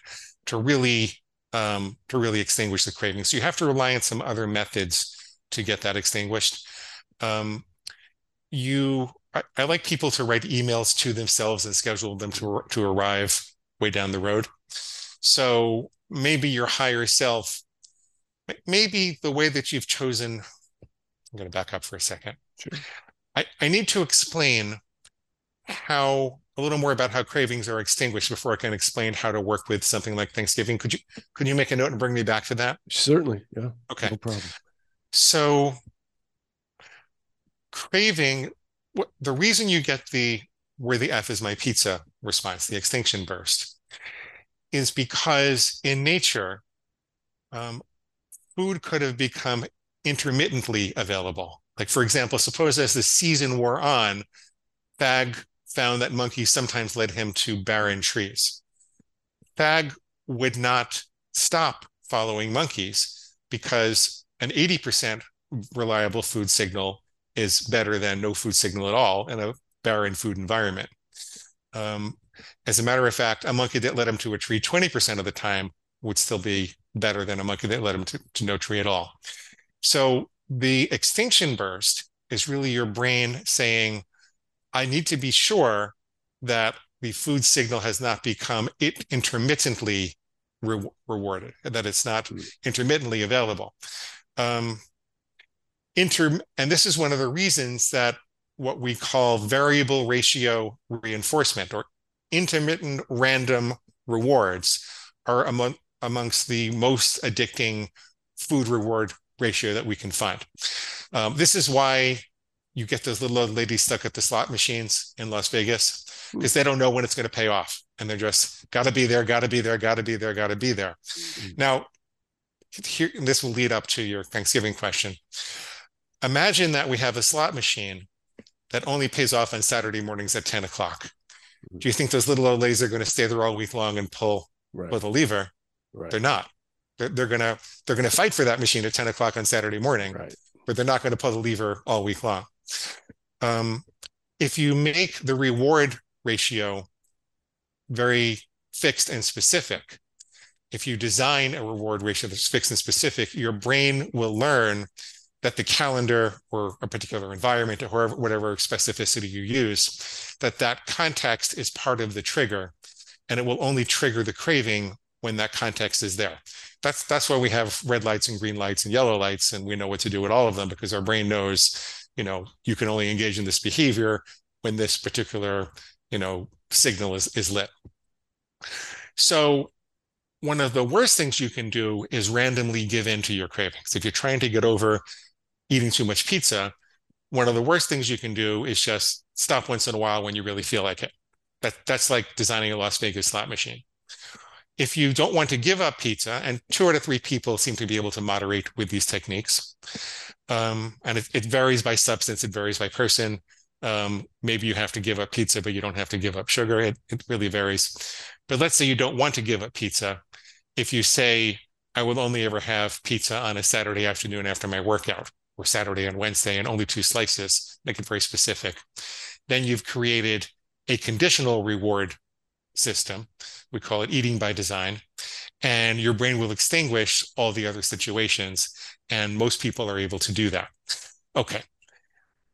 to really um, to really extinguish the craving. So you have to rely on some other methods to get that extinguished. Um, you, I, I, like people to write emails to themselves and schedule them to to arrive way down the road. So maybe your higher self, maybe the way that you've chosen. I'm going to back up for a second. Sure. I, I need to explain how a little more about how cravings are extinguished before I can explain how to work with something like Thanksgiving. Could you could you make a note and bring me back to that? Certainly. Yeah. Okay. No problem. So craving the reason you get the where the F is my pizza response, the extinction burst, is because in nature, um, food could have become intermittently available. Like, for example, suppose as the season wore on, Thag found that monkeys sometimes led him to barren trees. Thag would not stop following monkeys because an 80% reliable food signal is better than no food signal at all in a barren food environment. Um, as a matter of fact, a monkey that led him to a tree 20% of the time would still be better than a monkey that led him to, to no tree at all. So the extinction burst is really your brain saying, I need to be sure that the food signal has not become it intermittently re- rewarded, that it's not mm. intermittently available. Um, inter and this is one of the reasons that what we call variable ratio reinforcement or intermittent random rewards are among amongst the most addicting food reward ratio that we can find. Um, this is why you get those little old ladies stuck at the slot machines in Las Vegas because they don't know when it's going to pay off. And they're just got to be there, got to be there, got to be there, got to be there. Mm-hmm. Now, here, this will lead up to your Thanksgiving question. Imagine that we have a slot machine that only pays off on Saturday mornings at 10 o'clock. Do you think those little old ladies are going to stay there all week long and pull right. with a lever? Right. They're not. They're, they're, gonna they're gonna fight for that machine at 10 o'clock on Saturday morning, right. but they're not going to pull the lever all week long. Um, if you make the reward ratio very fixed and specific, if you design a reward ratio that's fixed and specific, your brain will learn that the calendar or a particular environment or whatever, whatever specificity you use, that that context is part of the trigger and it will only trigger the craving when that context is there. That's that's why we have red lights and green lights and yellow lights, and we know what to do with all of them because our brain knows, you know, you can only engage in this behavior when this particular, you know, signal is is lit. So one of the worst things you can do is randomly give in to your cravings. If you're trying to get over eating too much pizza, one of the worst things you can do is just stop once in a while when you really feel like it. That that's like designing a Las Vegas slot machine if you don't want to give up pizza, and two out of three people seem to be able to moderate with these techniques, um, and it, it, varies by substance, it varies by person. Um, maybe you have to give up pizza, but you don't have to give up sugar. It, it really varies. But let's say you don't want to give up pizza. If you say, I will only ever have pizza on a Saturday afternoon after my workout, or Saturday and Wednesday, and only two slices, make it very specific. Then you've created a conditional reward system. We call it eating by design. And your brain will extinguish all the other situations. And most people are able to do that. Okay.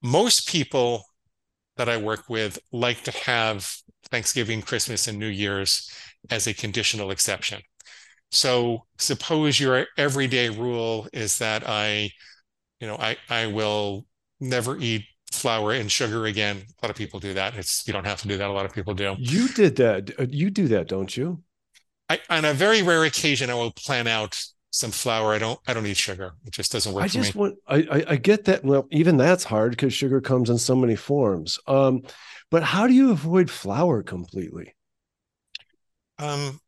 Most people that I work with like to have Thanksgiving, Christmas, and New Year's as a conditional exception. So suppose your everyday rule is that I, you know, I, I will never eat flour and sugar again. A lot of people do that. It's you don't have to do that. A lot of people do. You did that. Uh, you do that, don't you? I, on a very rare occasion, I will plan out some flour. I don't. I don't eat sugar. It just doesn't work. I just me. want. I, I, I get that. Well, even that's hard because sugar comes in so many forms. Um, but how do you avoid flour completely? Um,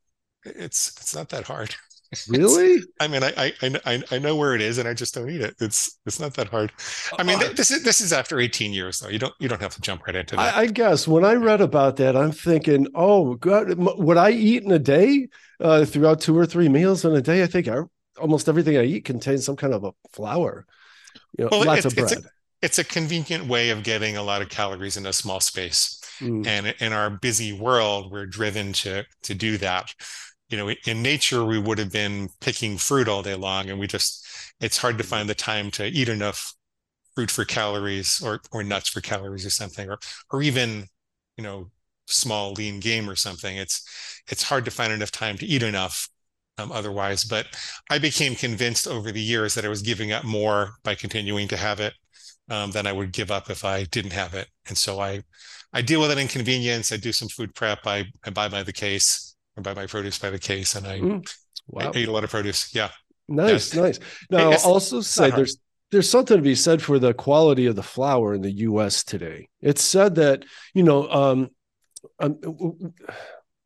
it's it's not that hard. Really? I mean, I, I I know where it is, and I just don't eat it. It's it's not that hard. I mean, uh, this is this is after 18 years, though. You don't you don't have to jump right into that. I, I guess when I read about that, I'm thinking, oh God, would I eat in a day uh, throughout two or three meals in a day? I think I, almost everything I eat contains some kind of a flour. You know, well, lots of bread. It's a, it's a convenient way of getting a lot of calories in a small space. Mm. And in our busy world, we're driven to to do that you know in nature we would have been picking fruit all day long and we just it's hard to find the time to eat enough fruit for calories or or nuts for calories or something or or even you know small lean game or something. It's it's hard to find enough time to eat enough um, otherwise. But i became convinced over the years that i was giving up more by continuing to have it um, than i would give up if i didn't have it. And so i i deal with an inconvenience i do some food prep. I, I buy by the case buy my produce by the case, and I, mm. wow. I eat a lot of produce. Yeah, nice, yeah. nice. Now, I'll also say there's there's something to be said for the quality of the flour in the U.S. today. It's said that you know, um, um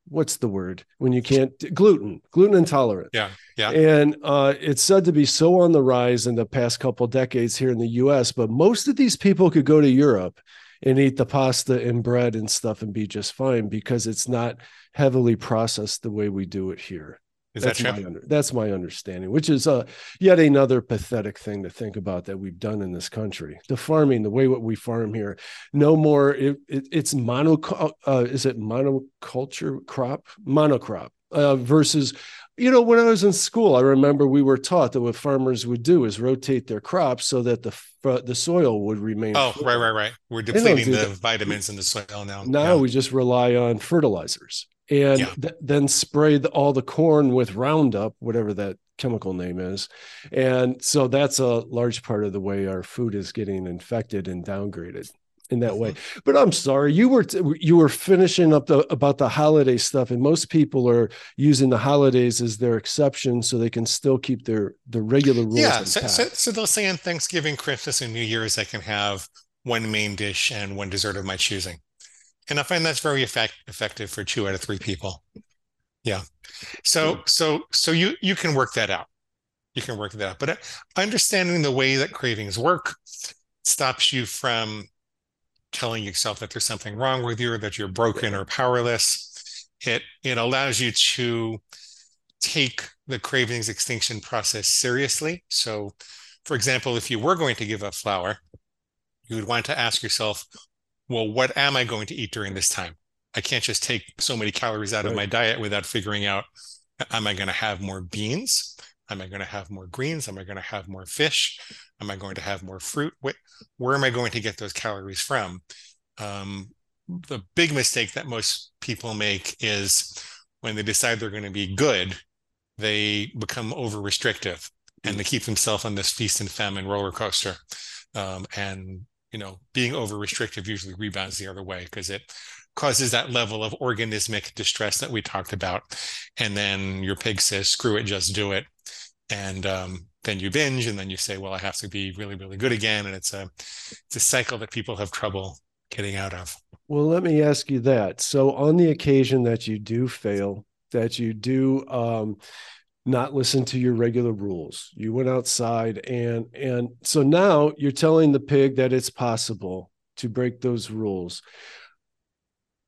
what's the word when you can't gluten, gluten intolerant. Yeah, yeah. And uh, it's said to be so on the rise in the past couple decades here in the U.S. But most of these people could go to Europe and eat the pasta and bread and stuff and be just fine because it's not heavily processed the way we do it here. Is that's that my under, that's my understanding, which is uh, yet another pathetic thing to think about that we've done in this country. The farming, the way what we farm here, no more. It, it, it's mono. Uh, is it monoculture crop? Monocrop uh, versus you know, when I was in school, I remember we were taught that what farmers would do is rotate their crops so that the the soil would remain. Oh, right, right, right. We're depleting the that. vitamins in the soil now. Now yeah. we just rely on fertilizers. and yeah. th- then spray the, all the corn with Roundup, whatever that chemical name is. And so that's a large part of the way our food is getting infected and downgraded in that way. Mm-hmm. But I'm sorry, you were you were finishing up the about the holiday stuff, and most people are using the holidays as their exception, so they can still keep their the regular rules. Yeah, so, so, so they'll say on Thanksgiving, Christmas, and New Year's, I can have one main dish and one dessert of my choosing, and I find that's very effect, effective for two out of three people. Yeah, so so so you you can work that out. You can work that out, but uh, understanding the way that cravings work stops you from telling yourself that there's something wrong with you or that you're broken or powerless. It it allows you to take the cravings extinction process seriously. So, for example, if you were going to give up flour, you would want to ask yourself, well, what am I going to eat during this time? I can't just take so many calories out right. of my diet without figuring out am I going to have more beans? Am I going to have more greens? Am I going to have more fish? Am I going to have more fruit? Where, am I going to get those calories from? Um, the big mistake that most people make is when they decide they're going to be good, they become over restrictive and they keep themselves on this feast and famine roller coaster. Um, and you know, being over restrictive usually rebounds the other way because it causes that level of organismic distress that we talked about. And then your pig says, screw it, just do it and um, then you binge and then you say well i have to be really really good again and it's a it's a cycle that people have trouble getting out of. Well let me ask you that. So on the occasion that you do fail that you do um, not listen to your regular rules you went outside and and so now you're telling the pig that it's possible to break those rules.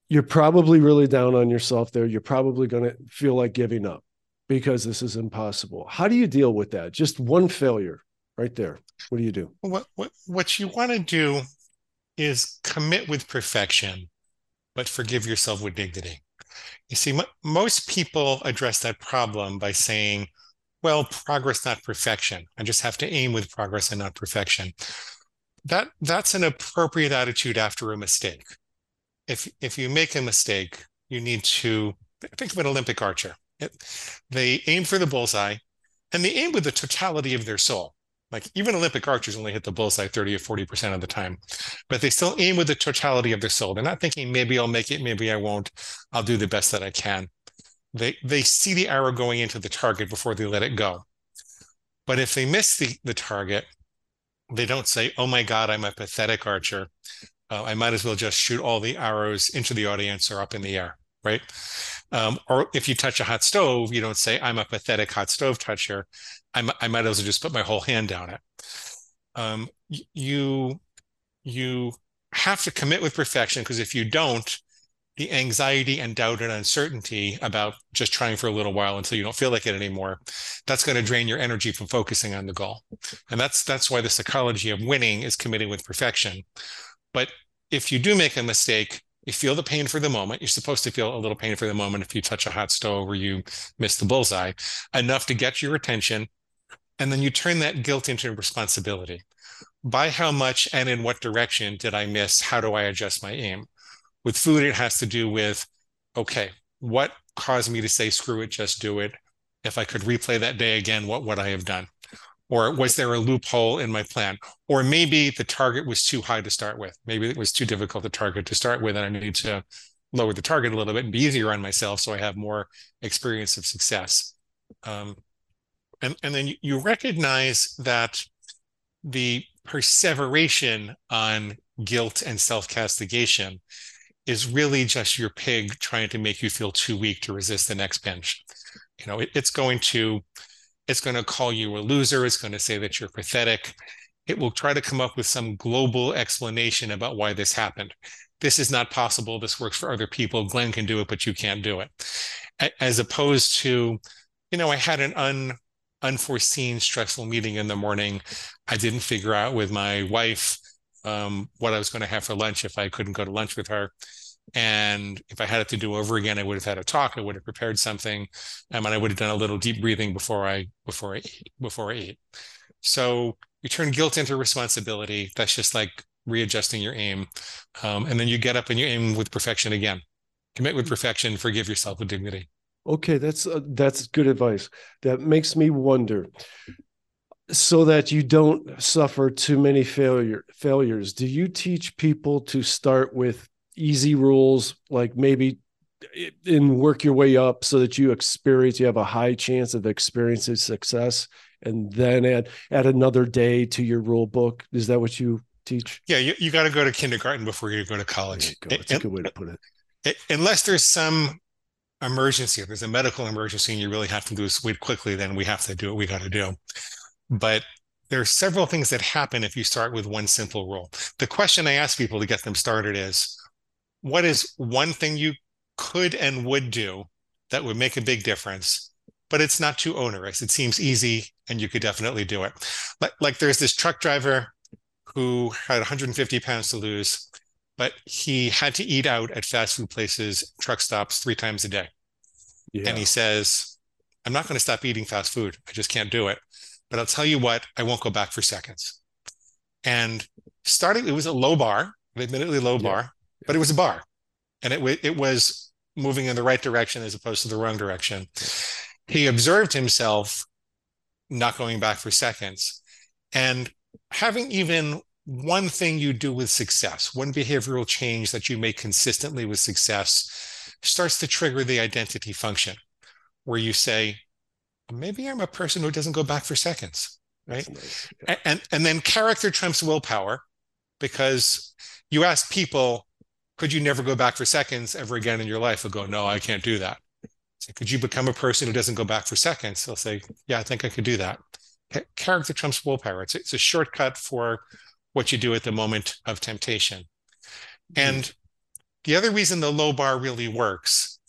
You're probably really down on yourself there. You're probably going to feel like giving up because this is impossible. How do you deal with that? Just one failure right there. What do you do? What what, what you want to do is commit with perfection, but forgive yourself with dignity. You see, m- most people address that problem by saying, well, progress, not perfection. I just have to aim with progress and not perfection. That that's an appropriate attitude after a mistake. If if you make a mistake, you need to think of an Olympic archer they aim for the bullseye and they aim with the totality of their soul. Like even Olympic archers only hit the bullseye 30 or 40% of the time, but they still aim with the totality of their soul. They're not thinking, maybe I'll make it, maybe I won't. I'll do the best that I can. They, they see the arrow going into the target before they let it go. But if they miss the, the target, they don't say, oh my God, I'm a pathetic archer. Uh, I might as well just shoot all the arrows into the audience or up in the air, right? Um, or if you touch a hot stove, you don't say, I'm a pathetic hot stove toucher. I'm, I might as well just put my whole hand down it. Um, you, you have to commit with perfection because if you don't, the anxiety and doubt and uncertainty about just trying for a little while until you don't feel like it anymore that's going to drain your energy from focusing on the goal and that's that's why the psychology of winning is committing with perfection but if you do make a mistake you feel the pain for the moment. You're supposed to feel a little pain for the moment if you touch a hot stove or you miss the bullseye, enough to get your attention. And then you turn that guilt into responsibility. By how much and in what direction did I miss? How do I adjust my aim? With food, it has to do with okay, what caused me to say, screw it, just do it? If I could replay that day again, what would I have done? Or was there a loophole in my plan? Or maybe the target was too high to start with. Maybe it was too difficult to target to start with, and I need to lower the target a little bit and be easier on myself so I have more experience of success. Um, and, and then you recognize that the perseveration on guilt and self castigation is really just your pig trying to make you feel too weak to resist the next binge. You know, it, it's going to it's going to call you a loser. It's going to say that you're pathetic. It will try to come up with some global explanation about why this happened. This is not possible. This works for other people. Glenn can do it, but you can't do it. As opposed to, you know, I had an un, unforeseen stressful meeting in the morning. I didn't figure out with my wife um, what I was going to have for lunch if I couldn't go to lunch with her. And if I had it to do over again, I would have had a talk. I would have prepared something, um, and I would have done a little deep breathing before I before I before I ate. So you turn guilt into responsibility. That's just like readjusting your aim, um, and then you get up and you aim with perfection again. commit with perfection, forgive yourself with dignity. Okay, that's uh, that's good advice. That makes me wonder so that you don't suffer too many failure failures do you teach people to start with easy rules like maybe and work your way up so that you experience you have a high chance of experiencing success. And then add add another day to your rule book. Is that what you teach? Yeah you, you got to go to kindergarten before you go to college. Go. that's a good way to put it. unless there's some emergency if there's a medical emergency and you really have to do this quickly then we have to do what we got to do. But there are several things that happen if you start with one simple rule. The question I ask people to get them started is what is one thing you could and would do that would make a big difference, but it's not too onerous? It seems easy and you could definitely do it. Like, like there's this truck driver who had 150 pounds to lose, but he had to eat out at fast food places, truck stops three times a day. Yeah. And he says, I'm not going to stop eating fast food. I just can't do it. But I'll tell you what, I won't go back for seconds. And starting, it was a low bar, admittedly low yeah. bar, but it was a bar, and it it was moving in the right direction as opposed to the wrong direction. He observed himself not going back for seconds, and having even one thing you do with success, one behavioral change that you make consistently with success, starts to trigger the identity function, where you say, maybe I'm a person who doesn't go back for seconds, right? Nice. Yeah. And and then character trumps willpower, because you ask people, could you never go back for seconds ever again in your life? They'll go, no, I can't do that. So could you become a person who doesn't go back for seconds? They'll say, yeah, I think I could do that. Character trumps willpower. It's, it's a shortcut for what you do at the moment of temptation. Mm-hmm. And the other reason the low bar really works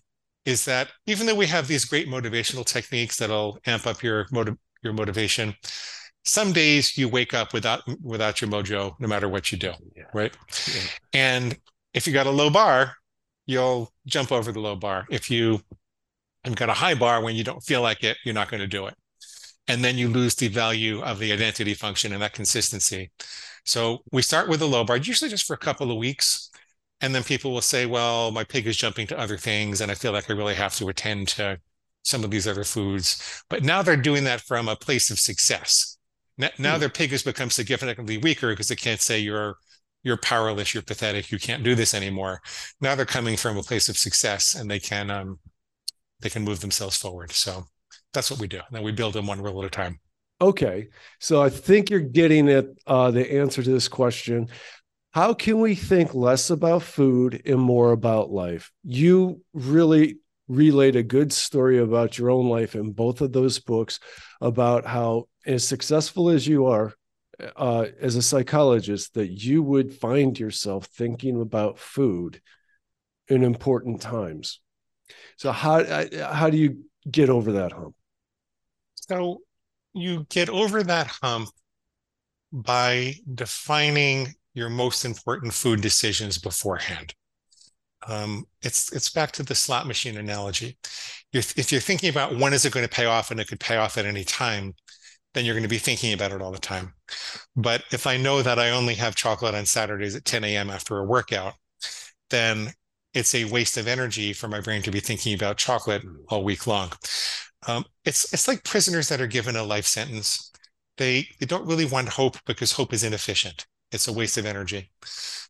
is that even though we have these great motivational techniques that'll amp up your your motivation, some days you wake up without without your mojo, no matter what you do, yeah. right? Yeah. And if you got a low bar, you'll jump over the low bar. If you have got a high bar when you don't feel like it, you're not going to do it. And then you lose the value of the identity function and that consistency. So we start with a low bar, usually just for a couple of weeks and then people will say well my pig is jumping to other things and i feel like i really have to attend to some of these other foods but now they're doing that from a place of success now, now mm. their pig has become significantly weaker because they can't say you're you're powerless you're pathetic you can't do this anymore. Now they're coming from a place of success and they can um they can move themselves forward. So that's what we do. And then we build them one rule at a time. Okay. So i think you're getting at uh, the answer to this question. How can we think less about food and more about life? You really relayed a good story about your own life in both of those books about how, as successful as you are uh, as a psychologist, that you would find yourself thinking about food in important times. So, how how do you get over that hump? So, you get over that hump by defining your most important food decisions beforehand. Um, it's it's back to the slot machine analogy. You're, if you're thinking about when is it going to pay off and it could pay off at any time, then you're going to be thinking about it all the time. But if I know that I only have chocolate on Saturdays at 10 a.m. after a workout, then it's a waste of energy for my brain to be thinking about chocolate all week long. Um, it's it's like prisoners that are given a life sentence. They they don't really want hope because hope is inefficient it's a waste of energy.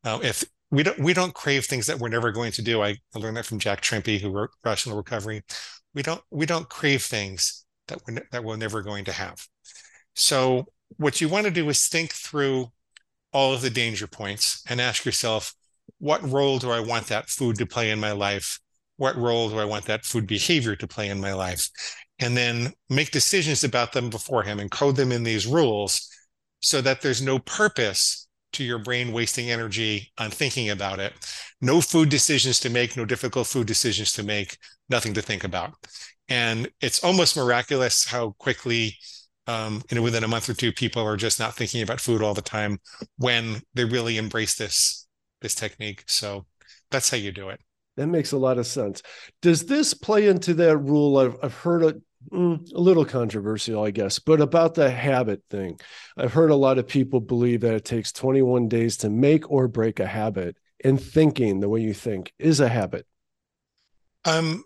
Uh, if we don't we don't crave things that we're never going to do. I, learned that from Jack Trimpey, who wrote Rational Recovery. We don't we don't crave things that we're that we're never going to have. So what you want to do is think through all of the danger points and ask yourself, what role do I want that food to play in my life? What role do I want that food behavior to play in my life? And then make decisions about them beforehand and code them in these rules so that there's no purpose to your brain wasting energy on thinking about it. No food decisions to make, no difficult food decisions to make, nothing to think about. And it's almost miraculous how quickly, um, you know, within a month or two, people are just not thinking about food all the time when they really embrace this this technique. So that's how you do it. That makes a lot of sense. Does this play into that rule? I've, I've heard it Mm, a little controversial, I guess, but about the habit thing. I've heard a lot of people believe that it takes 21 days to make or break a habit, and thinking the way you think is a habit. Um,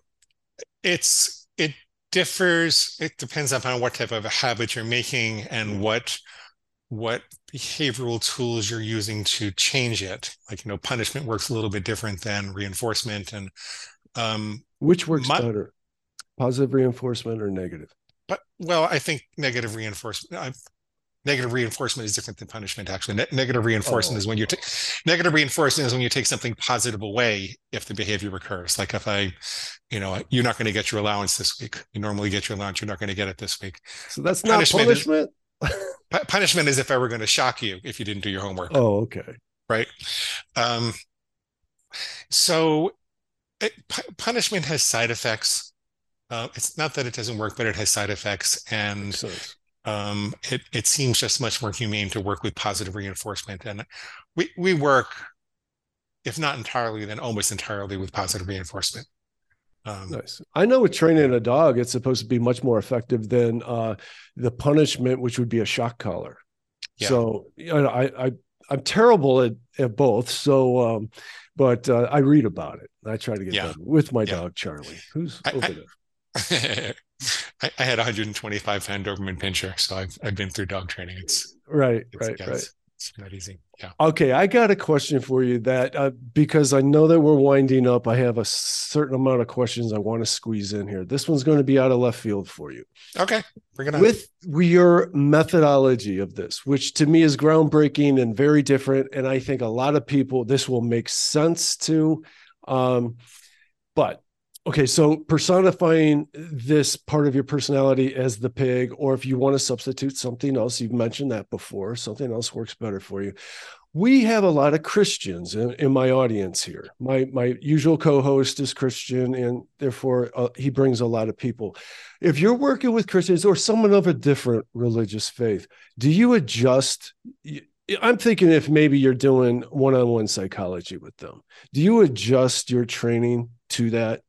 it's it differs. It depends upon what type of a habit you're making and what what behavioral tools you're using to change it. Like, you know, punishment works a little bit different than reinforcement. And um, which works my, better, positive reinforcement or negative? But well, I think negative reinforcement. I, negative reinforcement is different than punishment. Actually, ne- negative reinforcement oh. is when you take negative reinforcement is when you take something positive away if the behavior recurs. Like if I, you know, you're not going to get your allowance this week. You normally get your allowance. You're not going to get it this week. So that's not punishment. punishment? Is, punishment is if I were going to shock you if you didn't do your homework. Oh, okay. Right. Um, so it, punishment has side effects. Uh, it's not that it doesn't work, but it has side effects, and um, it it seems just much more humane to work with positive reinforcement. And we we work, if not entirely, then almost entirely with positive reinforcement. Um, nice. I know with training a dog, it's supposed to be much more effective than uh, the punishment, which would be a shock collar. Yeah. So you know, I, I I'm terrible at, at both. So, um, but uh, I read about it. I try to get yeah. with my yeah. dog Charlie, who's I, over there. I, I, had 125 pound Doberman Pinscher, so I've I've been through dog training. It's right, it's, right, right. It's not easy. Yeah. Okay, I got a question for you that uh, because I know that we're winding up, I have a certain amount of questions I want to squeeze in here. This one's going to be out of left field for you. Okay, bring it on. With your methodology of this, which to me is groundbreaking and very different, and I think a lot of people this will make sense to. Um, but okay so personifying this part of your personality as the pig or if you want to substitute something else you've mentioned that before something else works better for you. We have a lot of christians in, in my audience here. My my usual co-host is christian and therefore uh, he brings a lot of people. If you're working with christians or someone of a different religious faith do you adjust I'm thinking if maybe you're doing one-on-one psychology with them, do you adjust your training to that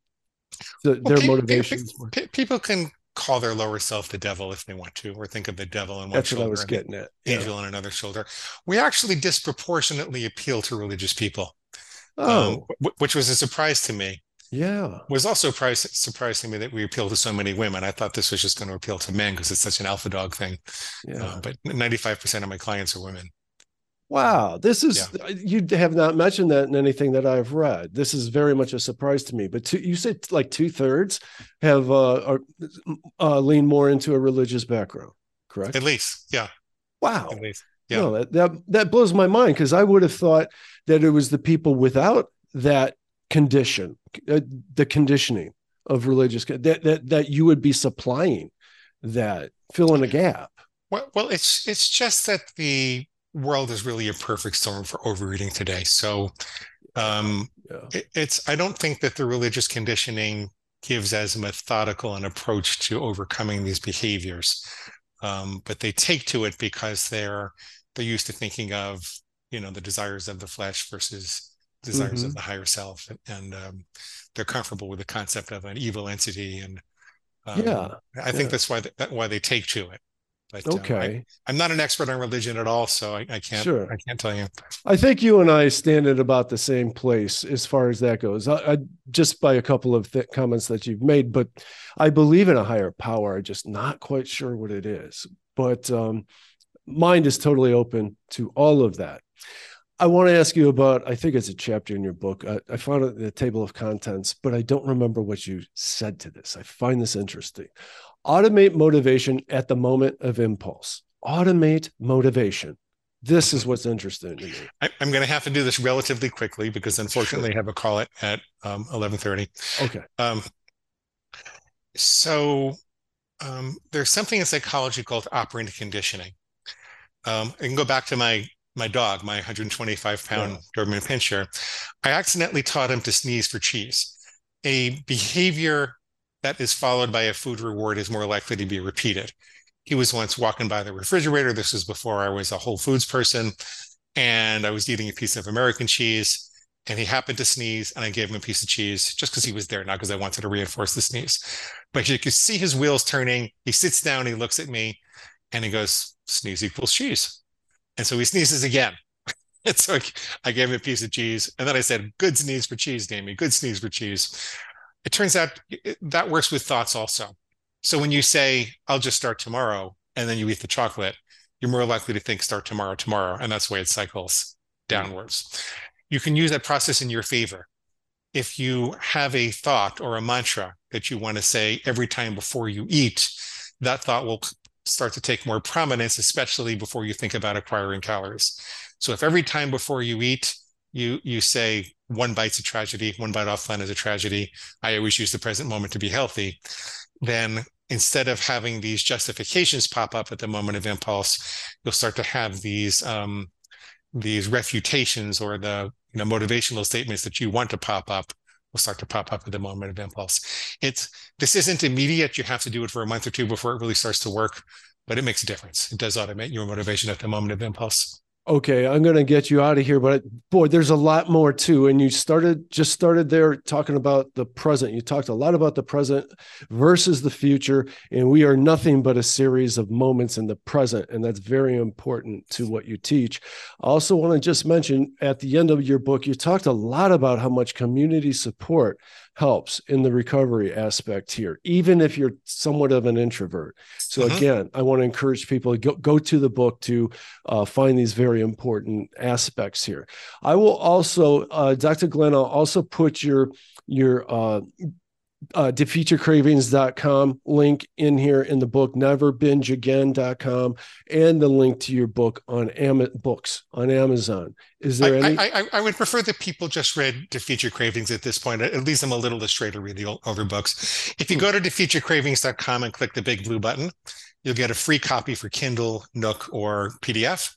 the, well, their people, motivations. People, people can call their lower self the devil if they want to, or think of the devil in one That's shoulder, what I was getting at. Angel on another shoulder. We actually disproportionately appeal to religious people. Oh, um, which was a surprise to me. Yeah, was also surprise surprising me that we appeal to so many women. I thought this was just going to appeal to men because it's such an alpha dog thing. Yeah, uh, but ninety five percent of my clients are women. Wow, this is yeah. you have not mentioned that in anything that I've read. This is very much a surprise to me. But two, you said like two thirds have uh, are, uh, lean more into a religious background, correct? At least, yeah. Wow. At least, yeah. No, that that, that blows my mind because I would have thought that it was the people without that condition, uh, the conditioning of religious that that that you would be supplying that fill in a gap. Well, well, it's it's just that the world is really a perfect storm for overeating today. So um, yeah. it, it's I don't think that the religious conditioning gives as methodical an approach to overcoming these behaviors, um, but they take to it because they're they're used to thinking of you know the desires of the flesh versus desires mm-hmm. of the higher self, and, and um, they're comfortable with the concept of an evil entity and um, yeah, I think yeah. that's why that, why they take to it. But, okay, um, I, am not an expert on religion at all, so I, I, can't. Sure. I can't tell you. I think you and I stand at about the same place as far as that goes. I, I just by a couple of th- comments that you've made, but I believe in a higher power. I'm just not quite sure what it is. But um, mind is totally open to all of that. I want to ask you about, I think it's a chapter in your book. I, I found it in the table of contents, but I don't remember what you said to this. I find this interesting. Automate motivation at the moment of impulse. Automate motivation. This is what's interesting to me. I, am going to have to do this relatively quickly because unfortunately sure. I have a call at, at um, 1130. Okay. Um, so um, there's something in psychology called operant conditioning. Um, I can go back to my my dog, my 125 pound yeah. Doberman Pinscher. I accidentally taught him to sneeze for cheese, a behavior that is followed by a food reward is more likely to be repeated. He was once walking by the refrigerator. This was before I was a Whole Foods person. And I was eating a piece of American cheese and he happened to sneeze and I gave him a piece of cheese just because he was there, not because I wanted to reinforce the sneeze. But you could see his wheels turning. He sits down, he looks at me and he goes, sneeze equals cheese. And so he sneezes again. and so I gave him a piece of cheese. And then I said, good sneeze for cheese, Damien, good sneeze for cheese. It turns out that works with thoughts also. So when you say, I'll just start tomorrow, and then you eat the chocolate, you're more likely to think start tomorrow, tomorrow. And that's the way it cycles hmm. downwards. You can use that process in your favor. If you have a thought or a mantra that you want to say every time before you eat, that thought will start to take more prominence, especially before you think about acquiring calories. So if every time before you eat, you you say one bite's a tragedy, one bite offline is a tragedy. I always use the present moment to be healthy. Then instead of having these justifications pop up at the moment of impulse, you'll start to have these um, these refutations or the you know motivational statements that you want to pop up will start to pop up at the moment of impulse. It's this isn't immediate. You have to do it for a month or two before it really starts to work, but it makes a difference. It does automate your motivation at the moment of impulse okay i'm going to get you out of here but boy there's a lot more too and you started just started there talking about the present. You talked a lot about the present versus the future and we are nothing but a series of moments in the present and that's very important to what you teach. I also want to just mention at the end of your book you talked a lot about how much community support helps in the recovery aspect here, even if you're somewhat of an introvert. So mm-hmm. again, I want to encourage people to go, go to the book to uh, find these very important aspects here. I will also, uh, Dr. Glenn, I'll also put your your uh, uh, defeatyourcravings.com link in here in the book neverbingeagain.com and the link to your book on Am- books on amazon. Is there I, any? I, I, I, would prefer that people just read defeat your cravings at this point. At least i'm a little astray to read the older books. If you go to defeatyourcravings.com and click the big blue button You'll get a free copy for Kindle, Nook, or PDF.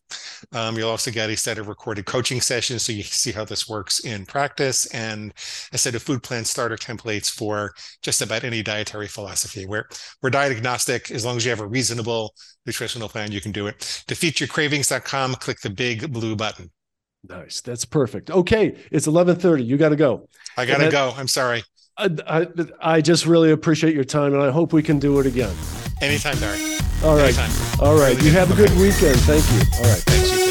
Um, you'll also get a set of recorded coaching sessions so you can see how this works in practice and a set of food plan starter templates for just about any dietary philosophy. We're, we're diet agnostic. As long as you have a reasonable nutritional plan, you can do it. Defeatyourcravings.com, click the big blue button. Nice. That's perfect. Okay. It's 1130. You got to go. I got to go. I'm sorry. I, I, I just really appreciate your time and I hope we can do it again. Anytime, Barry. All right. Anytime. All right. Really you have a good weekend. Thank you. All right. Thanks. You